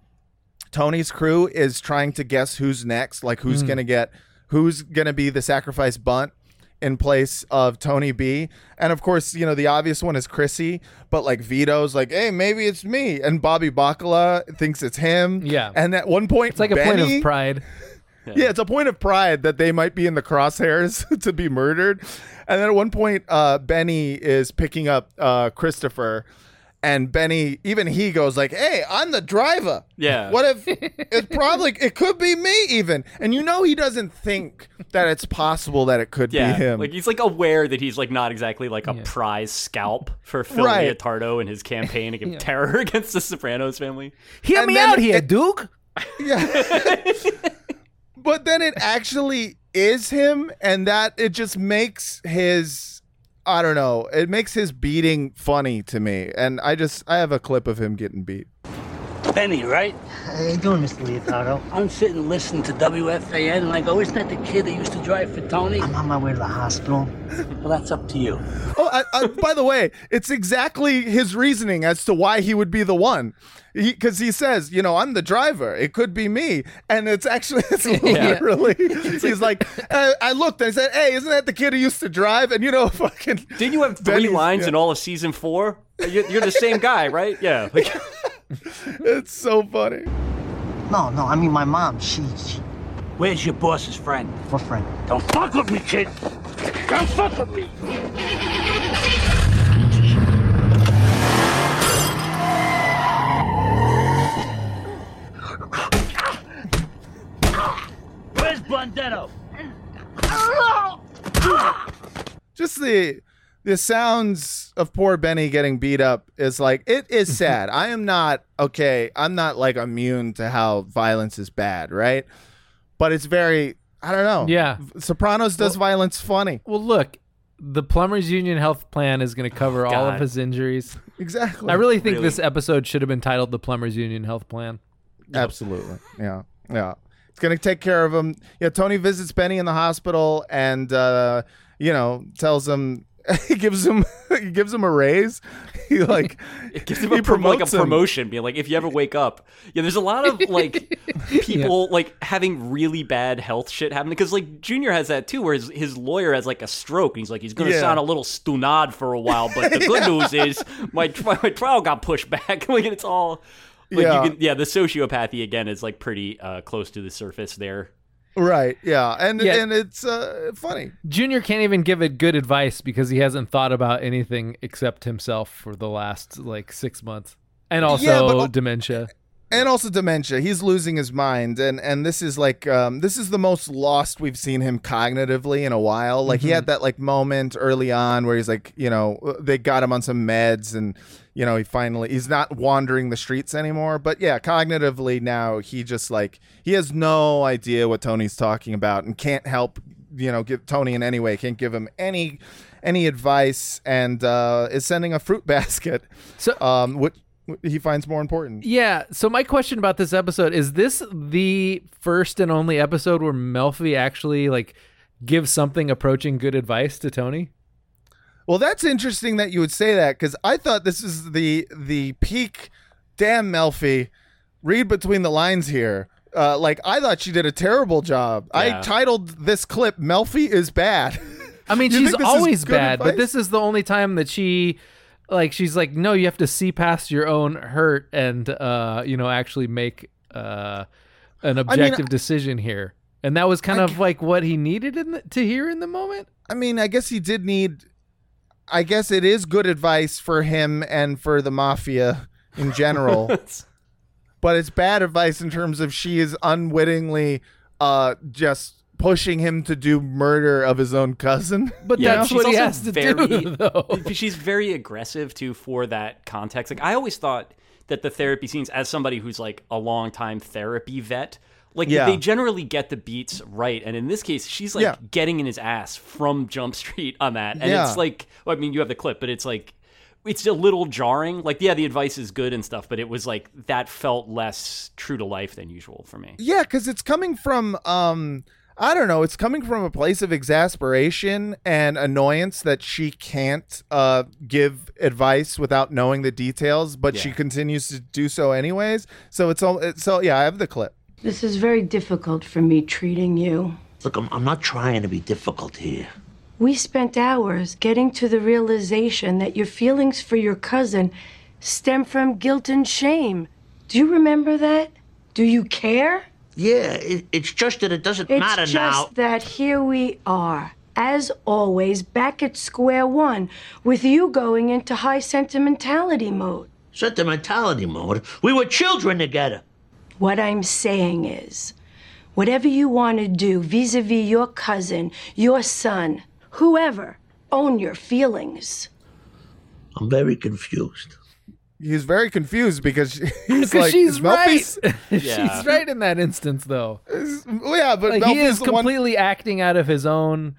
Tony's crew is trying to guess who's next, like who's Mm. gonna get who's gonna be the sacrifice bunt in place of Tony B. And of course, you know, the obvious one is Chrissy, but like Vito's like, hey, maybe it's me. And Bobby Bacala thinks it's him. Yeah. And at one point It's like a point of pride. yeah. it's a point of pride that they might be in the crosshairs to be murdered. And then at one point, uh, Benny is picking up uh, Christopher, and Benny, even he goes like, "Hey, I'm the driver. Yeah. What if it's probably it could be me even?" And you know he doesn't think that it's possible that it could Yeah, be him. like he's like aware that he's like not exactly like a prize scalp for Phil Right. Leotardo and his campaign against terror against the Sopranos family. Hear And me out here, it- Duke. Yeah. but then it actually is him, and that it just makes his I don't know, it makes his beating funny to me. And I just I have a clip of him getting beat. Benny, right? How you doing, Mr. Leotardo? I'm sitting listening to WFAN and I go, isn't that the kid that used to drive for Tony? I'm on my way to the hospital. Well, that's up to you. Oh, I, I, by the way, it's exactly his reasoning as to why he would be the one. Because he, says, you know, I'm the driver. It could be me. And it's actually, it's literally, he's like, uh, I looked and I said, hey, isn't that the kid who used to drive? And, you know, fucking. Didn't you have three Benny's- lines yeah. in all of season four? You're, you're the same guy, right? Yeah. Like, It's so funny. No, no, I mean my mom. She, she Where's your boss's friend? what friend? Don't fuck with me, kid. Don't fuck with me. Where's Blundetto? just the the sounds of poor Benny getting beat up is like it is sad. I am not okay. I'm not like immune to how violence is bad, right? But it's very I don't know. Yeah. Sopranos does violence funny. Well, look, the Plumbers Union Health Plan is going to cover all of his injuries. Exactly. I really think Really? this episode should have been titled "The Plumbers Union Health Plan." Absolutely. Yeah. Yeah. It's gonna take care of him. Yeah, Tony visits Benny in the hospital and uh, you know, tells him he gives him he gives him a raise. He like it gives him a prom- like a promotes him. promotion, being like, if you ever wake up, yeah. There's a lot of like people like having really bad health shit happen because like Junior has that too, where his, his lawyer has like a stroke and he's like, he's gonna Yeah. sound a little stunad for a while, but the good news is my tri- my trial got pushed back. like it's all. Like Yeah. You can, yeah, the sociopathy again is like pretty uh, close to the surface there. Right. Yeah. And Yeah. and it's uh funny. Junior can't even give it good advice because he hasn't thought about anything except himself for the last like six months, and also Yeah, but- dementia. And also dementia. He's losing his mind, and and this is like um, this is the most lost we've seen him cognitively in a while. Like he Mhm. had that like moment early on where he's like, you know, they got him on some meds, and you know he finally he's not wandering the streets anymore. But yeah, cognitively now he just like he has no idea what Tony's talking about and can't help you know give Tony in any way. Can't give him any any advice, and uh, is sending a fruit basket. So um, what he finds more important. Yeah. So my question about this episode is: this the first and only episode where Melfi actually like gives something approaching good advice to Tony? Well, that's interesting that you would say that because I thought this is the the peak. Damn, Melfi, read between the lines here. Uh, like I thought she did a terrible job. I titled this clip "Melfi is bad." I mean, she's think this is always bad, but this is the only time that she like she's like, no, you have to see past your own hurt and uh, you know, actually make uh an objective decision here. And that was kind of like what he needed in the, to hear in the moment. I mean, I guess he did need. I guess it is good advice for him and for the mafia in general, but it's bad advice in terms of she is unwittingly uh just pushing him to do murder of his own cousin. But Yeah, that's what he has to very, do, though. She's very aggressive too for that context. Like I always thought that the therapy scenes, as somebody who's like a long time therapy vet, like Yeah. they generally get the beats right. And in this case, she's like Yeah. getting in his ass from Jump Street on that. And Yeah. it's like, well, I mean, you have the clip, but it's like. It's a little jarring. Like, yeah, the advice is good and stuff, but it was like that felt less true to life than usual for me. Yeah, because it's coming from um I don't know, it's coming from a place of exasperation and annoyance that she can't uh give advice without knowing the details, but she continues to do so anyways. So it's all it's so yeah, I have the clip. This is very difficult for me treating you. Look, I'm, I'm not trying to be difficult here. We spent hours getting to the realization that your feelings for your cousin stem from guilt and shame. Do you remember that? Do you care? Yeah, it, it's just that it doesn't It's matter now. It's just that here we are, as always, back at square one, with you going into high sentimentality mode. Sentimentality mode. We were children together. What I'm saying is, whatever you want to do vis a vis your cousin, your son, whoever, own your feelings. I'm very confused. He's very confused because he's like she's is Melfi's- right. she's right in that instance, though. Well, yeah, but like, he is the one- completely acting out of his own,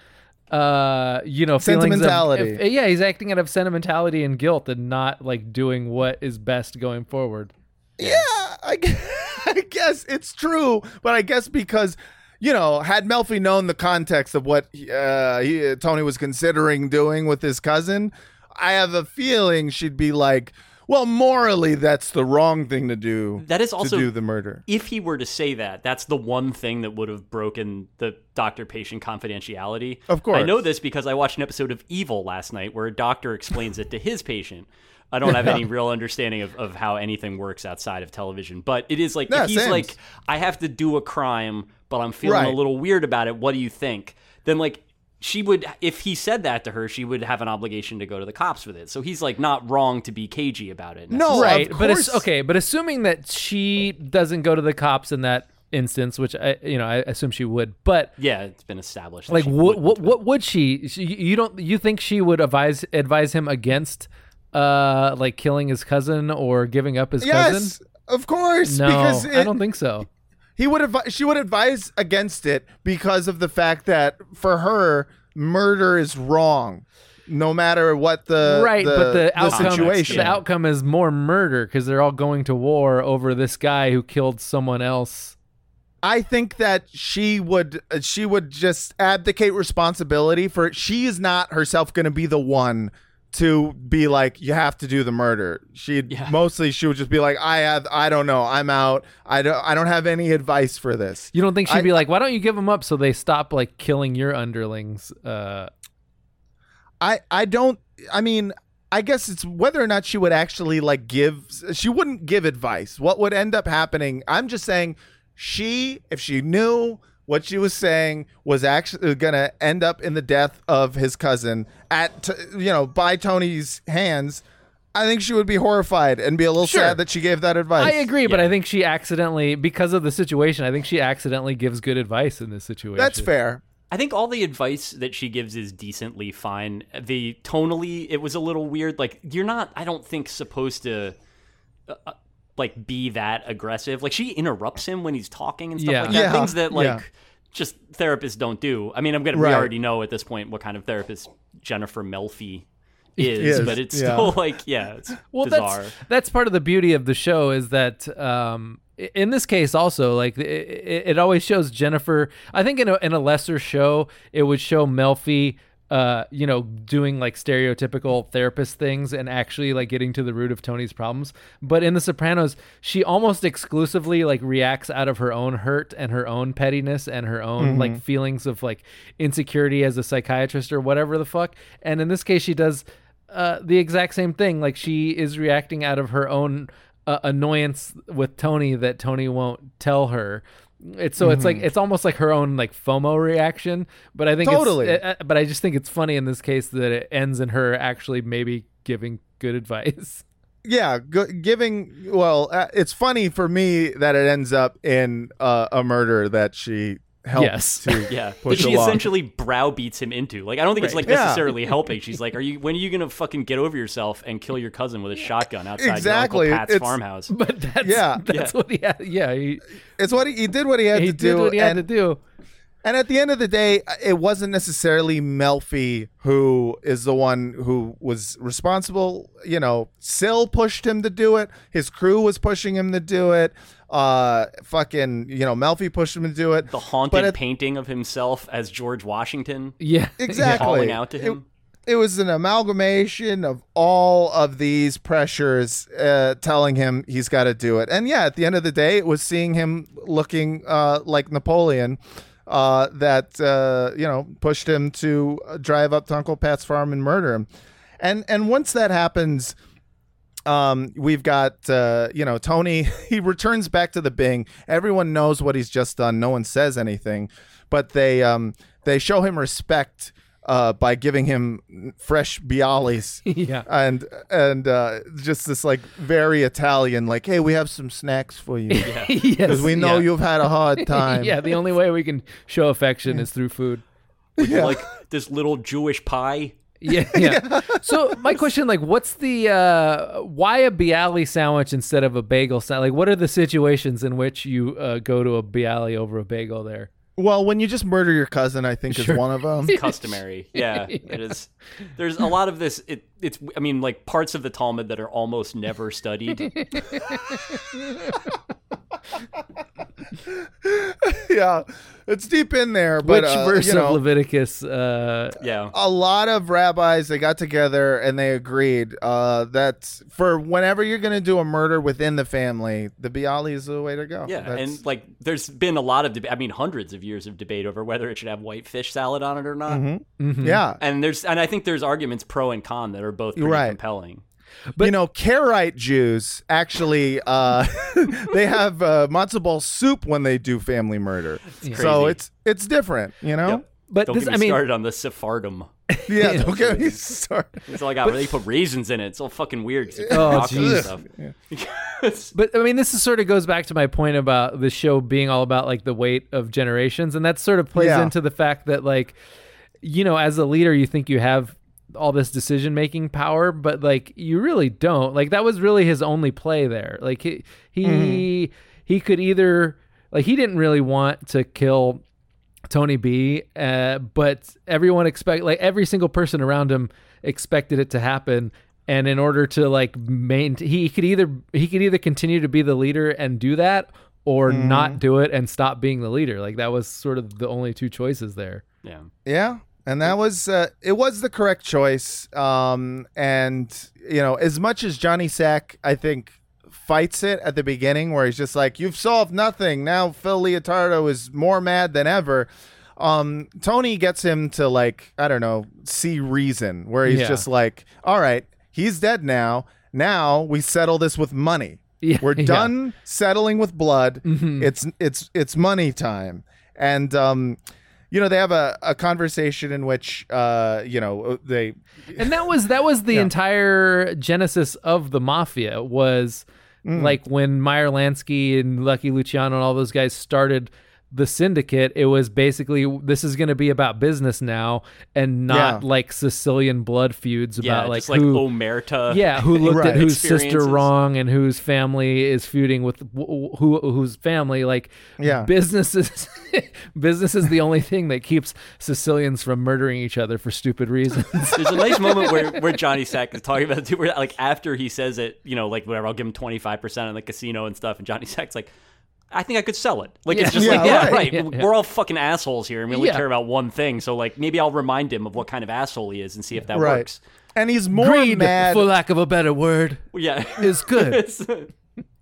uh, you know, feelings of- Sentimentality. if- yeah, he's acting out of sentimentality and guilt, and not like doing what is best going forward. Yeah, I, gu- I guess it's true, but I guess because you know, had Melfi known the context of what uh, he, Tony was considering doing with his cousin, I have a feeling she'd be like, "Well, morally, that's the wrong thing to do. That is also to do the murder." If he were to say that, that's the one thing that would have broken the doctor-patient confidentiality. Of course. I know this because I watched an episode of Evil last night where a doctor explains it to his patient. I don't have any real understanding of, of how anything works outside of television, but it is like if he's like, I have to do a crime, but I'm feeling Right. a little weird about it. What do you think? Then like she would, if he said that to her, she would have an obligation to go to the cops with it. So he's like not wrong to be cagey about it. No, right, of but it's okay. But assuming that she doesn't go to the cops in that instance, which I, you know, I assume she would, but Yeah, it's been established. like what would. what what would she, she you don't you think she would advise advise him against uh like killing his cousin or giving up his Yes, cousin of course. no because i don't think so He would advise. She would advise against it because of the fact that for her, murder is wrong, no matter what the right but the, the outcome situation. the outcome is more murder because they're all going to war over this guy who killed someone else I think that she would uh, she would just abdicate responsibility for she is not herself going to be the one to be like you have to do the murder. She would mostly she would just be like I have I don't know I'm out I don't I don't have any advice for this. you don't think she'd I- be like why don't you give them up so they stop like killing your underlings uh I I don't I mean I guess it's whether or not she would actually like give she wouldn't give advice. What would end up happening? I'm just saying she if she knew what she was saying was actually going to end up in the death of his cousin at t- you know by Tony's hands I think she would be horrified and be a little Sure. sad that she gave that advice. I agree, but I think she accidentally, because of the situation, I think she accidentally gives good advice in this situation. That's fair. I think all the advice that she gives is decently fine. The tonally, it was a little weird. Like you're not, I don't think supposed to, uh, uh, like be that aggressive. Like she interrupts him when he's talking and stuff Yeah. like that. Yeah, Things that like yeah. just therapists don't do. I mean, I'm gonna. Right. We already know at this point what kind of therapist Jennifer Melfi is, Is, but it's yeah. still like yeah, it's well bizarre. that's that's part of the beauty of the show is that um in this case also like it, it always shows jennifer i think in a, in a lesser show it would show melfi uh you know doing like stereotypical therapist things and actually like getting to the root of tony's problems but in the sopranos she almost exclusively like reacts out of her own hurt and her own pettiness and her own like feelings of like insecurity as a psychiatrist or whatever the fuck and in this case she does uh, the exact same thing. Like she is reacting out of her own uh, annoyance with Tony that Tony won't tell her. It's so it's like it's almost like her own like FOMO reaction. But I think it's- Totally. uh, but I just think it's funny in this case that it ends in her actually maybe giving good advice. yeah, go, giving. Well, uh, it's funny for me that it ends up in uh, a murder that she helps Yes. to Yeah, that push she along. essentially browbeats him into. Like, I don't think it's like Yeah. necessarily helping. She's like, "Are you? When are you gonna fucking get over yourself and kill your cousin with a shotgun outside Exactly. your Uncle Pat's It's- farmhouse?" But that's Yeah. that's what he had. Yeah, he, It's what he, he did. What he had he to did do. what he had and, to do. And at the end of the day, it wasn't necessarily Melfi who is the one who was responsible. You know, Sil pushed him to do it. His crew was pushing him to do it. Uh, fucking, you know, Melfi pushed him to do it. the haunted But at- painting of himself as George Washington, Yeah, Exactly. calling out to It- him. it was an amalgamation of all of these pressures uh, telling him he's got to do it. And yeah, at the end of the day, it was seeing him looking uh, like Napoleon uh, that uh, you know pushed him to uh, drive up to Uncle Pat's farm and murder him. And and once that happens. Um, we've got uh, you know Tony. He returns back to the Bing. Everyone knows what he's just done. No one says anything, but they um, they show him respect uh, by giving him fresh bialys Yeah. and and uh, just this like very Italian, like, hey, we have some snacks for you because yes, we know yeah. you've had a hard time. yeah, the only way we can show affection is through food. like this little Jewish pie. Yeah, yeah. so my question, like, what's the uh, why a bialy sandwich instead of a bagel sandwich? Like, what are the situations in which you uh, go to a bialy over a bagel? There. Well, when you just murder your cousin, I think Sure. is one of them. customary. Yeah, it is. There's a lot of this. It, it's. I mean, like parts of the Talmud that are almost never studied. yeah, it's deep in there. But Which uh, verse you know, of Leviticus? Uh, Yeah. a lot of rabbis they got together and they agreed uh, that for whenever you're going to do a murder within the family, the bialy is the way to go. Yeah, That's- and like there's been a lot of debate. I mean, hundreds of years of debate over whether it should have white fish salad on it or not. Mhm. yeah. And there's and I think there's arguments pro and con that are both pretty Right. compelling. You know, Karaite Jews actually uh, they have uh, matzo ball soup when they do family murder. So crazy. it's it's different, you know. Yep. But Don't this, get me I mean, started on the Sephardim. Yeah, don't get me started. It's all I got. where they put raisins in it. It's all fucking weird. it's Oh, jeez. stuff. But I mean, this is sort of goes back to my point about the show being all about like the weight of generations, and that sort of plays Yeah. into the fact that like, you know, as a leader, you think you have all this decision making power, but like you really don't. Like that was really his only play there. Like he he he could either like he didn't really want to kill Tony B, uh, but everyone expect like every single person around him expected it to happen. And in order to like maintain, he could either he could either continue to be the leader and do that, or not do it and stop being the leader. Like that was sort of the only two choices there. Yeah. Yeah, and that was uh, it was the correct choice. Um, and you know, as much as Johnny Sack, I think fights it at the beginning, where he's just like, "You've solved nothing." Now Phil Leotardo is more mad than ever. Um, Tony gets him to like, I don't know, see reason, where he's Yeah. just like, "All right, he's dead now. Now we settle this with money. Yeah, We're yeah. done settling with blood. Mhm. It's it's it's money time." And um, you know they have a, a conversation in which uh you know they and that was that was the entire genesis of the mafia was Mm. like when Meyer Lansky and Lucky Luciano and all those guys started the syndicate it was basically this is going to be about business now and not Yeah. like Sicilian blood feuds Yeah, about like just like who omerta yeah who looked Right. at whose sister wrong and whose family is feuding with wh- who whose family like Yeah. business is business is the only thing that keeps Sicilians from murdering each other for stupid reasons There's a nice moment where, where Johnny Sack is talking about it too, where like after he says it, you know, like whatever, I'll give him twenty five percent on the casino and stuff, and Johnny Sack's like, I think I could sell it. Like it's just Yeah, like, yeah, right. right. Yeah, yeah. We're all fucking assholes here, and we only Yeah. care about one thing. So like maybe I'll remind him of what kind of asshole he is and see if that right works. and he's more greed mad for lack of a better word Yeah, is good It's-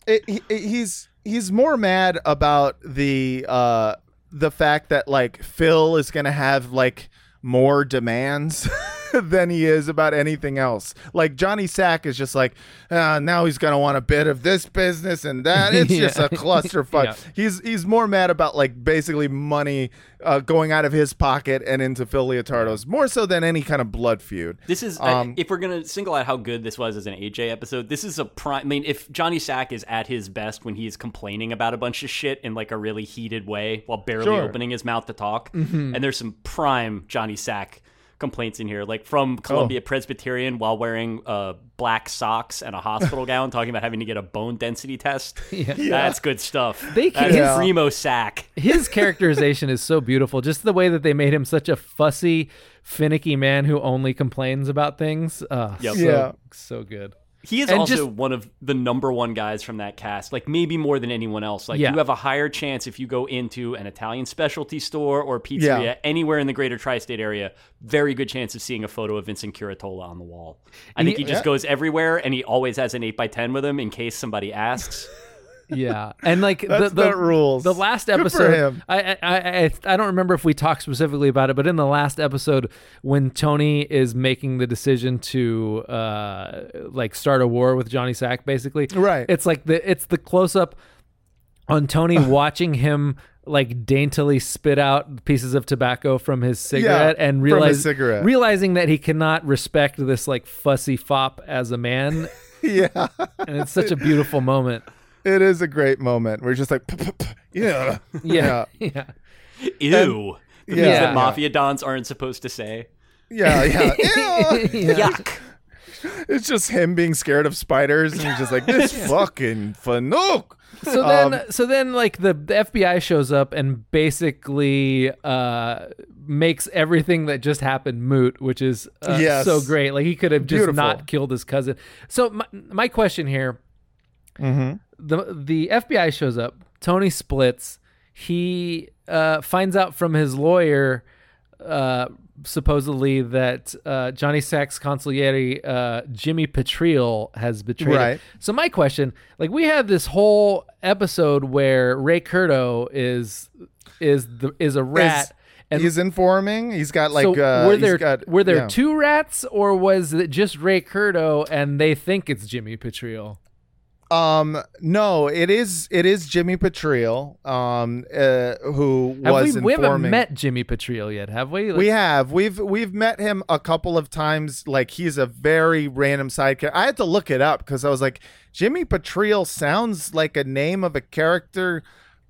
it, he, he's he's more mad about the uh the fact that like Phil is gonna have like more demands than he is about anything else. Like Johnny Sack is just like, uh, now he's gonna want a bit of this business and that. It's just a clusterfuck. Yeah. He's he's more mad about like basically money uh, going out of his pocket and into Phil Leotardo's more so than any kind of blood feud. This is Um, if we're gonna single out how good this was as an AJ episode. This is a prime. I mean, if Johnny Sack is at his best when he's complaining about a bunch of shit in like a really heated way while barely Sure. opening his mouth to talk, Mhm. and there's some prime Johnny Sack complaints in here, like from Columbia Presbyterian while wearing uh, black socks and a hospital gown, talking about having to get a bone density test. Yeah. That's good stuff. They can, That's can- primo Sack. his characterization is so beautiful. Just the way that they made him such a fussy, finicky man who only complains about things. Uh, Yep. so, Yeah. so good. He is And also just- one of the number one guys from that cast, like maybe more than anyone else. Like Yeah. you have a higher chance if you go into an Italian specialty store or pizzeria Yeah. anywhere in the greater tri-state area. Very good chance of seeing a photo of Vincent Curatola on the wall. I think he Yeah. just goes everywhere, and he always has an eight by ten with him in case somebody asks. Yeah, and like the, the the rules. The last episode. I, I I I don't remember if we talked specifically about it, but in the last episode, when Tony is making the decision to uh like start a war with Johnny Sack, basically, Right. It's like the it's the close up on Tony watching him like daintily spit out pieces of tobacco from his cigarette and realize cigarette. realizing that he cannot respect this like fussy fop as a man, yeah. and it's such a beautiful moment. It is a great moment. We're just like, "P- p- p- yeah, Yeah, yeah. Ew. The Yeah. things that mafia dons aren't supposed to say. yeah, yeah. Ew. Yuck. It's just him being scared of spiders, and he's just like, this fucking fanook. so then Um, so then like the, the FBI shows up and basically uh makes everything that just happened moot which is uh, Yes. so great like he could have just Beautiful. not killed his cousin so my, my question here Mhm. The the FBI shows up Tony splits he uh finds out from his lawyer uh supposedly that uh Johnny Sack's consigliere uh Jimmy Petrille has betrayed him. Right. So my question, like we had this whole episode where Ray Curto is is the is a rat. Is- and he's informing. He's got like, so uh, were there got- were there yeah. two rats or was it just Ray Curto and they think it's Jimmy Petrille? Um, no, it is it is Jimmy Petrille, um, uh, who Have was we, we haven't met Jimmy Petrille yet, have we? Like- we have we've we've met him a couple of times. Like he's a very random sidekick. I had to look it up because I was like, Jimmy Petrille sounds like a name of a character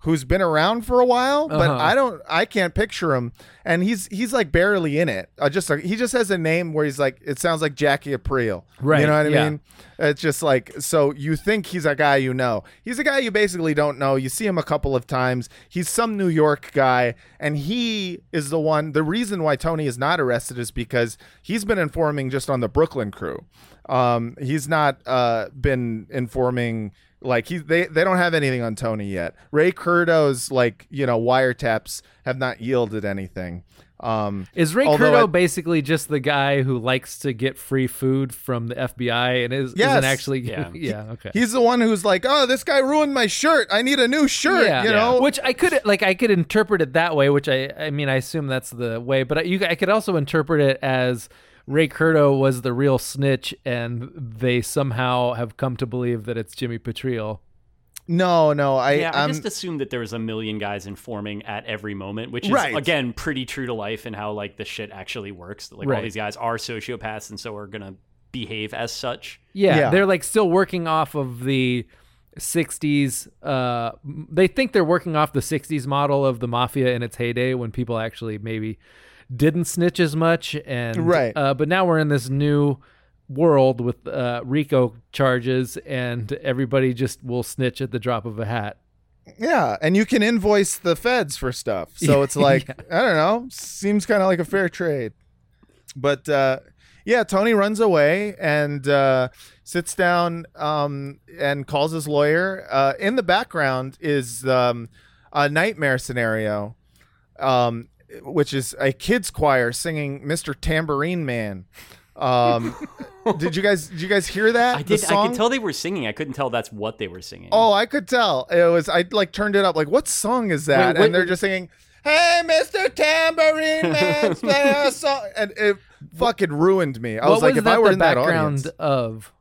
who's been around for a while, but Uh-huh. I don't, I can't picture him. And he's he's like barely in it. I just he just has a name where he's like, it sounds like Jackie Aprile. Right, You know what I yeah. mean? It's just like so you think he's a guy you know. He's a guy you basically don't know. You see him a couple of times. He's some New York guy and he is the one the reason why Tony is not arrested is because he's been informing just on the Brooklyn crew. Um he's not uh been informing like he they they don't have anything on Tony yet. Ray Curto's like, you know, wiretaps have not yielded anything. Um Is Ray although Curto I- basically just the guy who likes to get free food from the FBI and is, Yes. isn't actually Yeah. yeah okay He's the one who's like, "Oh, this guy ruined my shirt. I need a new shirt." yeah, you know, which I could like I could interpret it that way, which I I mean I assume that's the way, but I, you I could also interpret it as Ray Curto was the real snitch, and they somehow have come to believe that it's Jimmy Petrille. No, no. I yeah, I I'm- just assumed that there was a million guys informing at every moment, which is Right. again pretty true to life and how like the shit actually works. Like all these guys are sociopaths and so are gonna behave as such. Yeah, Yeah. they're like still working off of the 60s. Uh, they think they're working off the 60s model of the mafia in its heyday when people actually maybe didn't snitch as much. And Right. uh, but now we're in this new world with uh, RICO charges, and everybody just will snitch at the drop of a hat. Yeah, and you can invoice the feds for stuff. So it's like I don't know, seems kind of like a fair trade. But uh, yeah, Tony runs away and uh, sits down um, and calls his lawyer. Uh, in the background is um, a nightmare scenario, um, which is a kids choir singing "Mr. Tambourine Man." Um, did you guys did you guys hear that? I did. I could tell they were singing. I couldn't tell that's what they were singing. Oh, I could tell. It was I like turned it up. Like, what song is that? Wait, wait, and they're just singing, "Hey, Mr. Tambourine Man, play a song," and it fucking ruined me. I what was like, if I were in that background audience, of?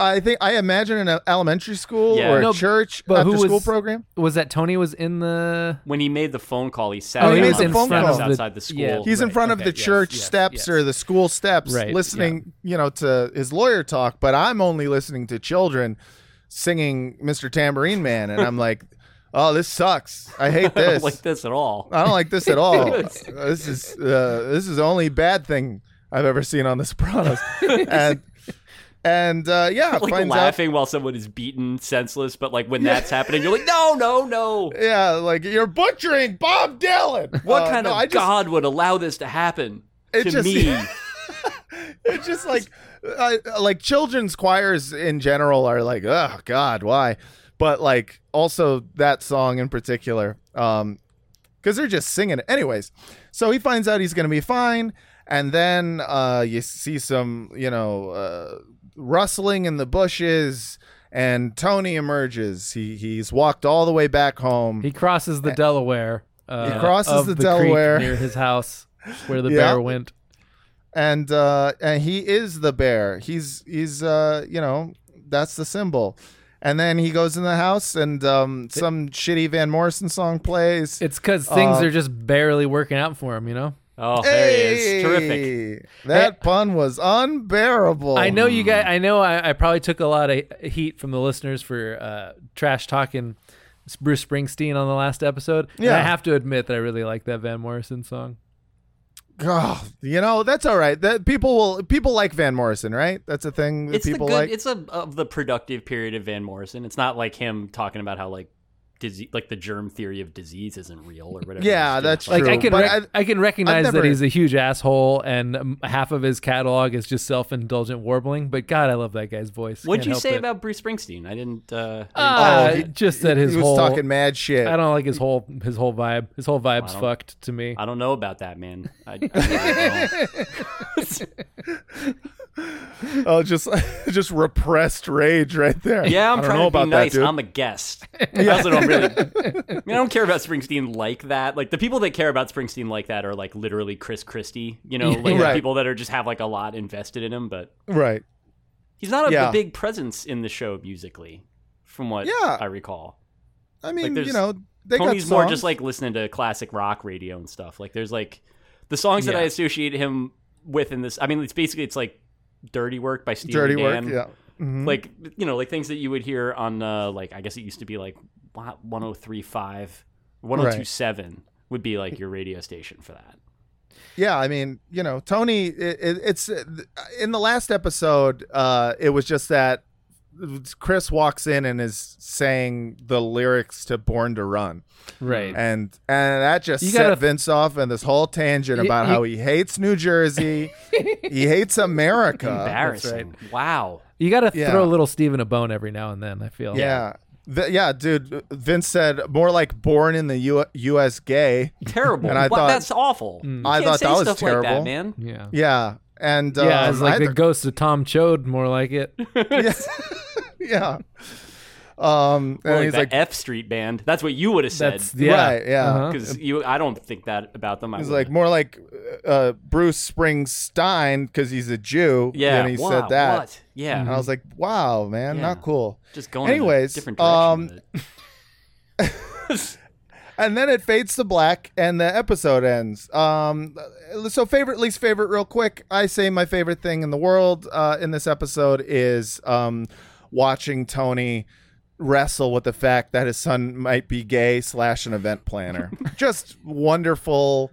I think I imagine in an elementary school Yeah. or a No, church but who after school was- program. Was that Tony was in the? When he made the phone call, he sat Oh, he down made the on phone steps call. outside the school. Yeah. He's in Right, front of okay, the yes, church yes, steps yes. or the school steps, Right, listening, you know, to his lawyer talk. But I'm only listening to children singing "Mr. Tambourine Man," and I'm like, "Oh, this sucks. I hate I this. don't like this at all. I don't like this at all. this is uh, this is the only bad thing I've ever seen on The Sopranos. and and uh, yeah, like finds out. laughing while someone is beaten senseless, but like when that's happening, you're like, no, no, no. Yeah, like you're butchering Bob Dylan. What Uh, kind no, of just, god would allow this to happen to just- me? It's just like like children's choirs in general are like, oh God, why? But like also that song in particular, um, because they're just singing it. Anyways, so he finds out he's gonna be fine, and then uh, you see some, you know, uh, rustling in the bushes, and Tony emerges. He he's walked all the way back home. He crosses the Delaware. Uh, He crosses the creek Delaware. near his house, where the Yeah. bear went. and uh and he is the bear he's he's uh you know that's the symbol and then he goes in the house and um some shitty van morrison song plays It's because things Uh, are just barely working out for him, you know. Oh, there he is. Terrific. Hey, that pun was unbearable I know you guys. I know I, I probably took a lot of heat from the listeners for uh, trash talking Bruce Springsteen on the last episode. And Yeah. I have to admit that I really like that Van Morrison song. God, you know that's all right that people will people like van morrison right that's a thing that It's the people good. like It's a of the productive period of Van Morrison. It's not like him talking about how like disease, like the germ theory of disease isn't real or whatever. Yeah, that's just Like I True, can, rec- I, can recognize never- that he's a huge asshole, and half of his catalog is just self-indulgent warbling. But God, I love that guy's voice. What'd Can't you say it. about Bruce Springsteen? I didn't. Uh, I Uh, Oh, he- just that his he was whole talking mad shit I don't like his whole his whole vibe. His whole vibe's don't- fucked to me. I don't know about that, man. I, I really oh just just repressed rage right there Yeah, I'm I don't trying know to be about nice. that. I'm a guest. yeah. I also don't really. I, mean, I don't care about Springsteen like that. Like the people that care about Springsteen like that are like literally Chris Christie. You know, like Right. people that are just have like a lot invested in him. But right he's not a, Yeah. a big presence in the show musically, from what Yeah. I recall. i mean there's- you know they Tony's got more just like listening to classic rock radio and stuff. Like there's like the songs that I associate him with in this. I mean, it's basically it's like Dirty Work by Steely dirty work Dan. yeah Mhm. like you know like things that you would hear on uh like i guess it used to be like 1035 1027 would be like your radio station for that Yeah, I mean, you know, Tony. It, it, it's in the last episode. Uh, it was just that Chris walks in and is saying the lyrics to "Born to Run," Right. and and that just You set gotta- Vince off in this whole tangent about you- how he hates New Jersey, he hates America. embarrassing wow You got to Yeah. throw a little Steven a bone every now and then. I feel. Yeah. Th- yeah, dude. Vince said more like "born in the U- U.S. gay." terrible And I What- thought- that's awful You I can't thought say that was stuff like terrible. that, man Yeah. Yeah, and Yeah, um, it's like I the th- ghost of Tom Chode, more like it. yeah. yeah. Um, Or and like he's the like, F Street Band. That's what you would have said. That's- yeah. Right, yeah. Uh-huh. Because you, I don't think that about them. I he's would've. like more like uh, Bruce Springsteen because he's a Jew. Yeah, and he wow, said that. what? Yeah. and I was like, wow, man, Yeah. not cool. Just going in a Anyways, different direction um, and then it fades to black and the episode ends um so favorite least favorite real quick i say my favorite thing in the world uh in this episode is um watching tony wrestle with the fact that his son might be gay slash an event planner. Just wonderful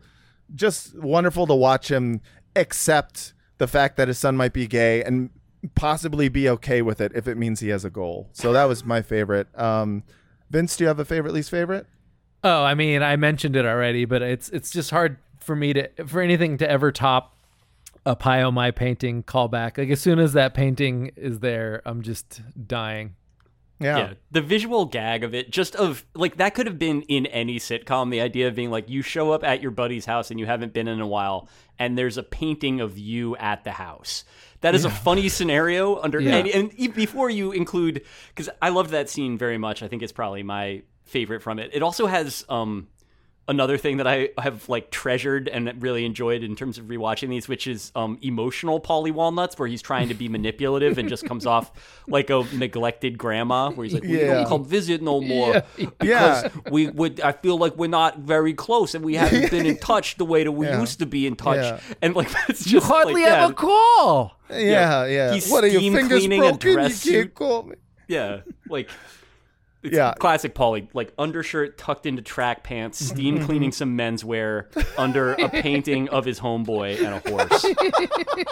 just wonderful to watch him accept the fact that his son might be gay and possibly be okay with it if it means he has a goal. So that was my favorite. Um vince do you have a favorite least favorite? Oh, I mean, I mentioned it already, but it's it's just hard for me to for anything to ever top a Pie-O-My painting callback. Like as soon as that painting is there, I'm just dying. Yeah. yeah. The visual gag of it, just of like that could have been in any sitcom. The idea of being like you show up at your buddy's house and you haven't been in a while, and there's a painting of you at the house. That is a funny scenario under Yeah. any, and e- before you include because I loved that scene very much. I think it's probably my favorite from it. It also has um another thing that I have like treasured and really enjoyed in terms of rewatching these, which is um, emotional Paulie Walnuts, where he's trying to be manipulative and just comes off like a neglected grandma, where he's like, "We Yeah. don't come visit no more Yeah. because Yeah. we would. I feel like we're not very close and we haven't been in touch the way that we used to be in touch." And like it's just You hardly like, ever call. Yeah, yeah. He's what are your fingers broken? You can't call me. Yeah, like. It's Yeah. classic Paulie, like undershirt tucked into track pants, steam mm-hmm. cleaning some menswear under a painting of his homeboy and a horse.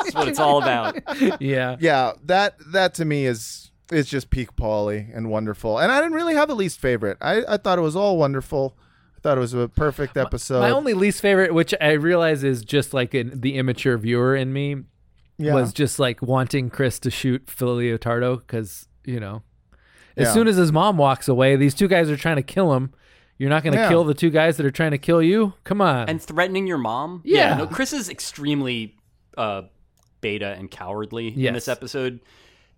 That's what it's all about. Yeah. Yeah, that that to me is is just peak Paulie and wonderful. And I didn't really have a least favorite. I, I thought it was all wonderful. I thought it was a perfect episode. My only least favorite, which I realize is just like an, the immature viewer in me, Yeah. was just like wanting Chris to shoot Phil Leotardo because you know, as Yeah. soon as his mom walks away, these two guys are trying to kill him. You're not going to Yeah. kill the two guys that are trying to kill you. Come on. And threatening your mom. Yeah. no, Chris is extremely uh, beta and cowardly in this episode.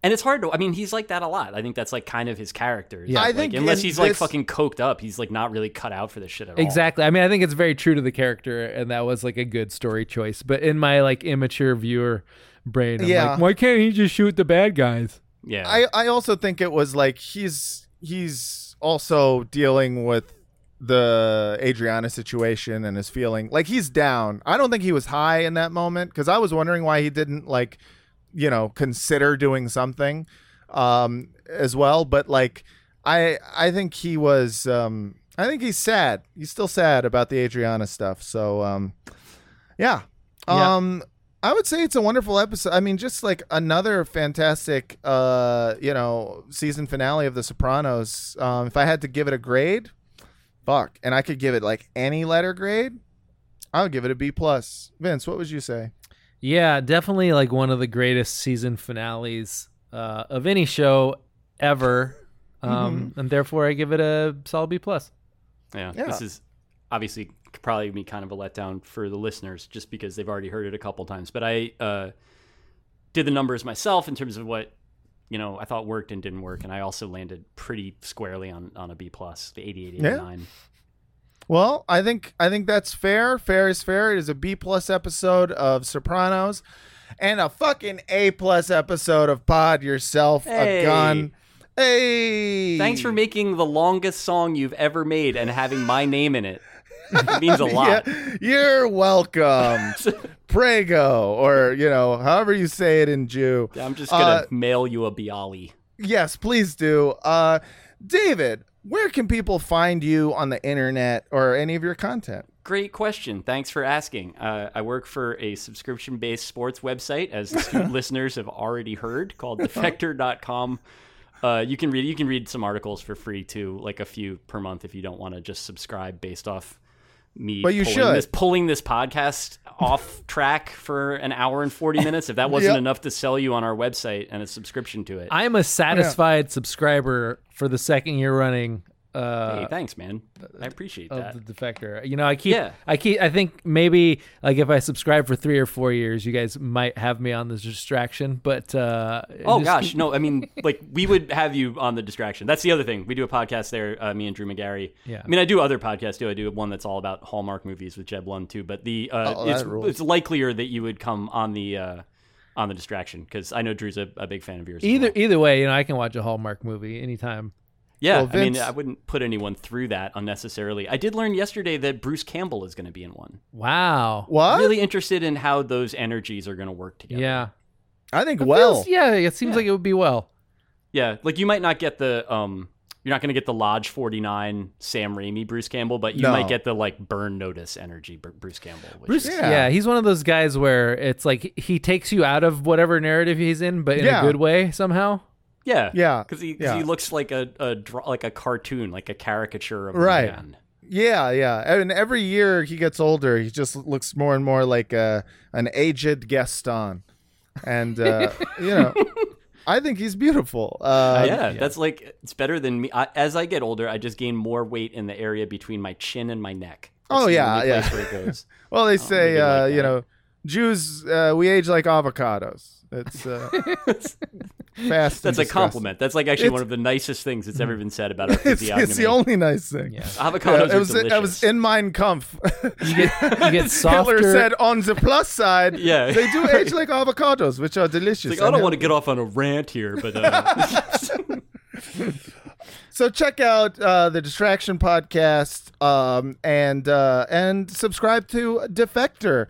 And it's hard to. I mean, he's like that a lot. I think that's like kind of his character. Yeah. I think unless in he's like this- fucking coked up, he's like not really cut out for this shit at all. Exactly. I mean, I think it's very true to the character, and that was like a good story choice. But in my like immature viewer brain, I'm Yeah. like, why can't he just shoot the bad guys? Yeah. I, I also think it was like he's he's also dealing with the Adriana situation and his feeling like he's down. I don't think he was high in that moment because I was wondering why he didn't like, you know, consider doing something um as well. But like I I think he was um I think he's sad. He's still sad about the Adriana stuff. So um yeah. Yeah. Um I would say it's a wonderful episode. I mean, just like another fantastic uh, you know, season finale of The Sopranos. Um if I had to give it a grade, fuck, and I could give it like any letter grade, I would give it a B plus. Vince, what would you say? Yeah, definitely like one of the greatest season finales uh, of any show ever, um, and therefore I give it a solid B plus. Yeah, Yeah. this is obviously could probably be kind of a letdown for the listeners just because they've already heard it a couple times. But I uh, did the numbers myself in terms of what you know I thought worked and didn't work, and I also landed pretty squarely on on a B plus, the 88, Yeah. 89. Well, I think I think that's fair. Fair is fair. It is a B plus episode of Sopranos, and a fucking A plus episode of Pod Yourself Hey. a Gun. Hey, Thanks for making the longest song you've ever made and having my name in it. It means a lot. Yeah, you're welcome. Prego, or you know, however you say it in Jew. I'm just gonna Uh, mail you a Bialy. Yes, please do. Uh, David, where can people find you on the internet or any of your content? Great question. Thanks for asking. Uh, I work for a subscription based sports website, as listeners have already heard, called defector.com. Uh, you can read you can read some articles for free too, like a few per month if you don't want to just subscribe based off me But you pulling should. this pulling this podcast off track for an hour and 40 minutes if that wasn't Yep. enough to sell you on our website and a subscription to it. I am a oh, satisfied subscriber for the second year running Uh, hey, thanks, man. I appreciate of that. the defector. You know, I keep, Yeah. I keep, I think maybe like if I subscribe for three or four years, you guys might have me on the distraction. But uh, Oh just gosh, keep- no! I mean, like we would have you on the distraction. That's the other thing. We do a podcast there, uh, me and Drew Magary. Yeah. I mean, I do other podcasts too. I do one that's all about Hallmark movies with Jeb Lund too. But the uh, Oh, it's it's likelier that you would come on the uh, on the distraction because I know Drew's a, a big fan of yours. Either well. either way, you know, I can watch a Hallmark movie anytime. Yeah, Well, I mean, I wouldn't put anyone through that unnecessarily. I did learn yesterday that Bruce Campbell is going to be in one. Wow. What? Really interested in how those energies are going to work together. Yeah. I think It well. feels- yeah, it seems like it would be well. Yeah, like you might not get the um you're not going to get the Lodge 49 Sam Raimi Bruce Campbell, but you No. might get the like burn notice energy Bruce Campbell. Which Bruce, is- yeah. he's one of those guys where it's like he takes you out of whatever narrative he's in, but in Yeah. a good way somehow. Yeah, Yeah, because he 'cause yeah. he looks like a, a draw, like a cartoon, like a caricature of a Right. man. Yeah, yeah. And every year he gets older, he just looks more and more like a, an aged Gaston. And, uh, you know, I think he's beautiful. Uh, yeah, that's like it's better than me. I, as I get older, I just gain more weight in the area between my chin and my neck. That's Oh, yeah, yeah. place where it goes. Well, they say, maybe like uh, you know, Jews, uh, we age like avocados. It's uh, fast. That's a compliment. That's like actually It's- one of the nicest things that's ever been said about our It's, physiognomy. it's the only nice thing. Yeah. Avocados it are was delicious. it was in Mein Kampf. You get you get softer. Hitler said on the plus side, Yeah. they do age like avocados, which are delicious. Like I don't want to get off on a rant here, but uh, So check out uh, the Distraction podcast um, and uh, and subscribe to Defector.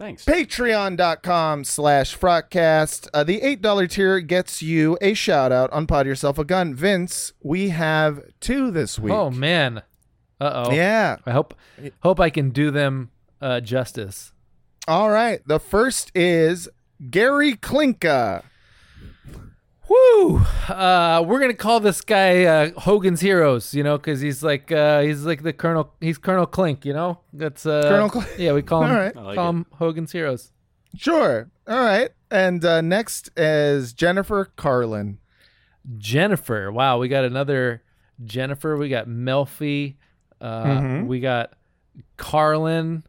Thanks. Patreon.com slash Frotcast. Uh, the $8 tier gets you a shout out on Pod Yourself a Gun. Vince, we have two this week. Oh man. Uh oh. Yeah. I hope hope I can do them uh, justice. All right. The first is Gary Klinka. Woo! Uh, we're gonna call this guy uh, Hogan's Heroes, you know, because he's like uh, he's like the Colonel. He's Colonel Clink, you know. That's uh, Colonel Clink. Yeah, we call him All right. I like call it. him Hogan's Heroes. Sure. All right. And uh, next is Jennifer Carlin. Jennifer. Wow, we got another Jennifer. We got Melfi. Uh, Mhm. We got Carlin.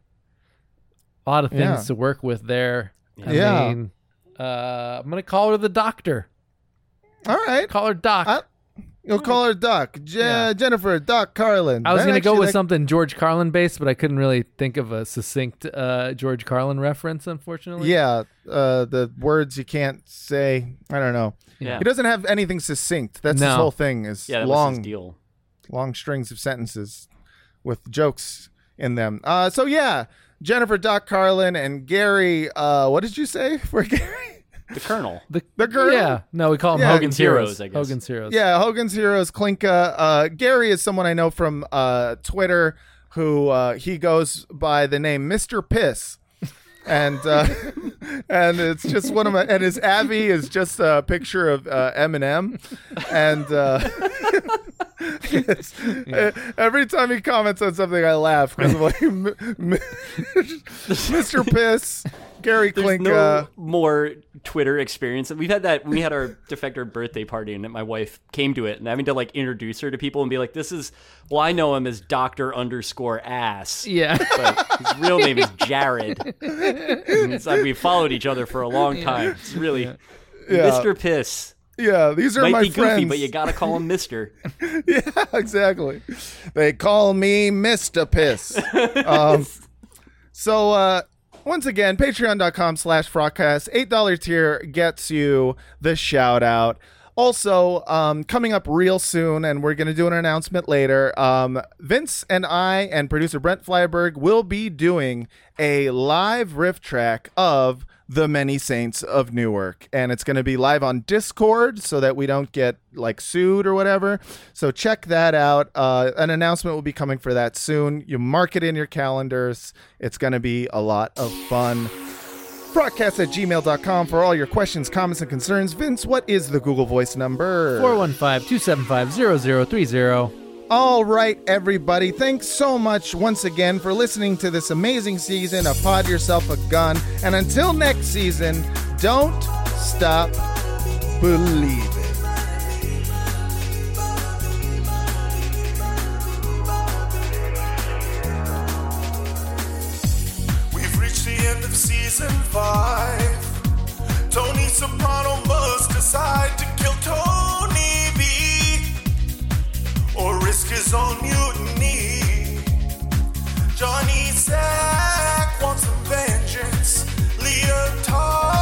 A lot of things Yeah. to work with there. I Yeah. mean, uh, I'm gonna call her the Doctor. All right. Call her Doc. I- You'll call her Doc. Je- Yeah. Jennifer, Doc Carlin. I was That gonna go actually, with like- something George Carlin based, but I couldn't really think of a succinct uh, George Carlin reference, unfortunately. Yeah, uh, the words you can't say. I don't know. Yeah. He doesn't have anything succinct. That's his No. whole thing. Is yeah, that long, was his deal. long strings of sentences with jokes in them. Uh, so yeah, Jennifer, Doc Carlin, and Gary. Uh, what did you say for Gary? The Colonel. The, The Colonel? Yeah. No, we call him Yeah. Hogan's Heroes. Heroes, I guess. Hogan's Heroes. Yeah, Hogan's Heroes, Klinka. Uh, Gary is someone I know from uh, Twitter who uh, he goes by the name Mr. Piss. And uh, and it's just one of my and his Avi is just a picture of uh, Eminem, and it's- uh, every time he comments on something, I laugh because I'm like, "M- m- Mr. Piss, Gary There's Klinka. no more Twitter experience. We've had that. We had our defector birthday party, and my wife came to it, and having to like introduce her to people and be like, "This is." Well, I know him as Doctor Underscore Ass. Yeah. but his real name is Jared. It's like we followed each other for a long time. It's really Yeah. Mr. Piss. Yeah, these are Might my be goofy, friends. but you gotta call him Mister. yeah, exactly. They call me Mr. Piss. um, so, uh, once again, patreon.com slash frotcast. $8 tier gets you the shout out. Also, um, coming up real soon, and we're going to do an announcement later. Um, Vince and I and producer Brent Flyberg will be doing a live riff track of the Many Saints of Newark, and it's going to be live on Discord so that we don't get like sued or whatever. So check that out. Uh, an announcement will be coming for that soon. You mark it in your calendars. It's going to be a lot of fun. Frotcast at gmail.com for all your questions, comments, and concerns. Vince, what is the Google Voice number? 415-275-0030. All right, everybody. Thanks so much once again for listening to this amazing season of Pod Yourself a Gun. And until next season, don't stop believing. season five. Tony Soprano must decide to kill Tony. Risk his own mutiny. Johnny Sack wants some vengeance. Leotardo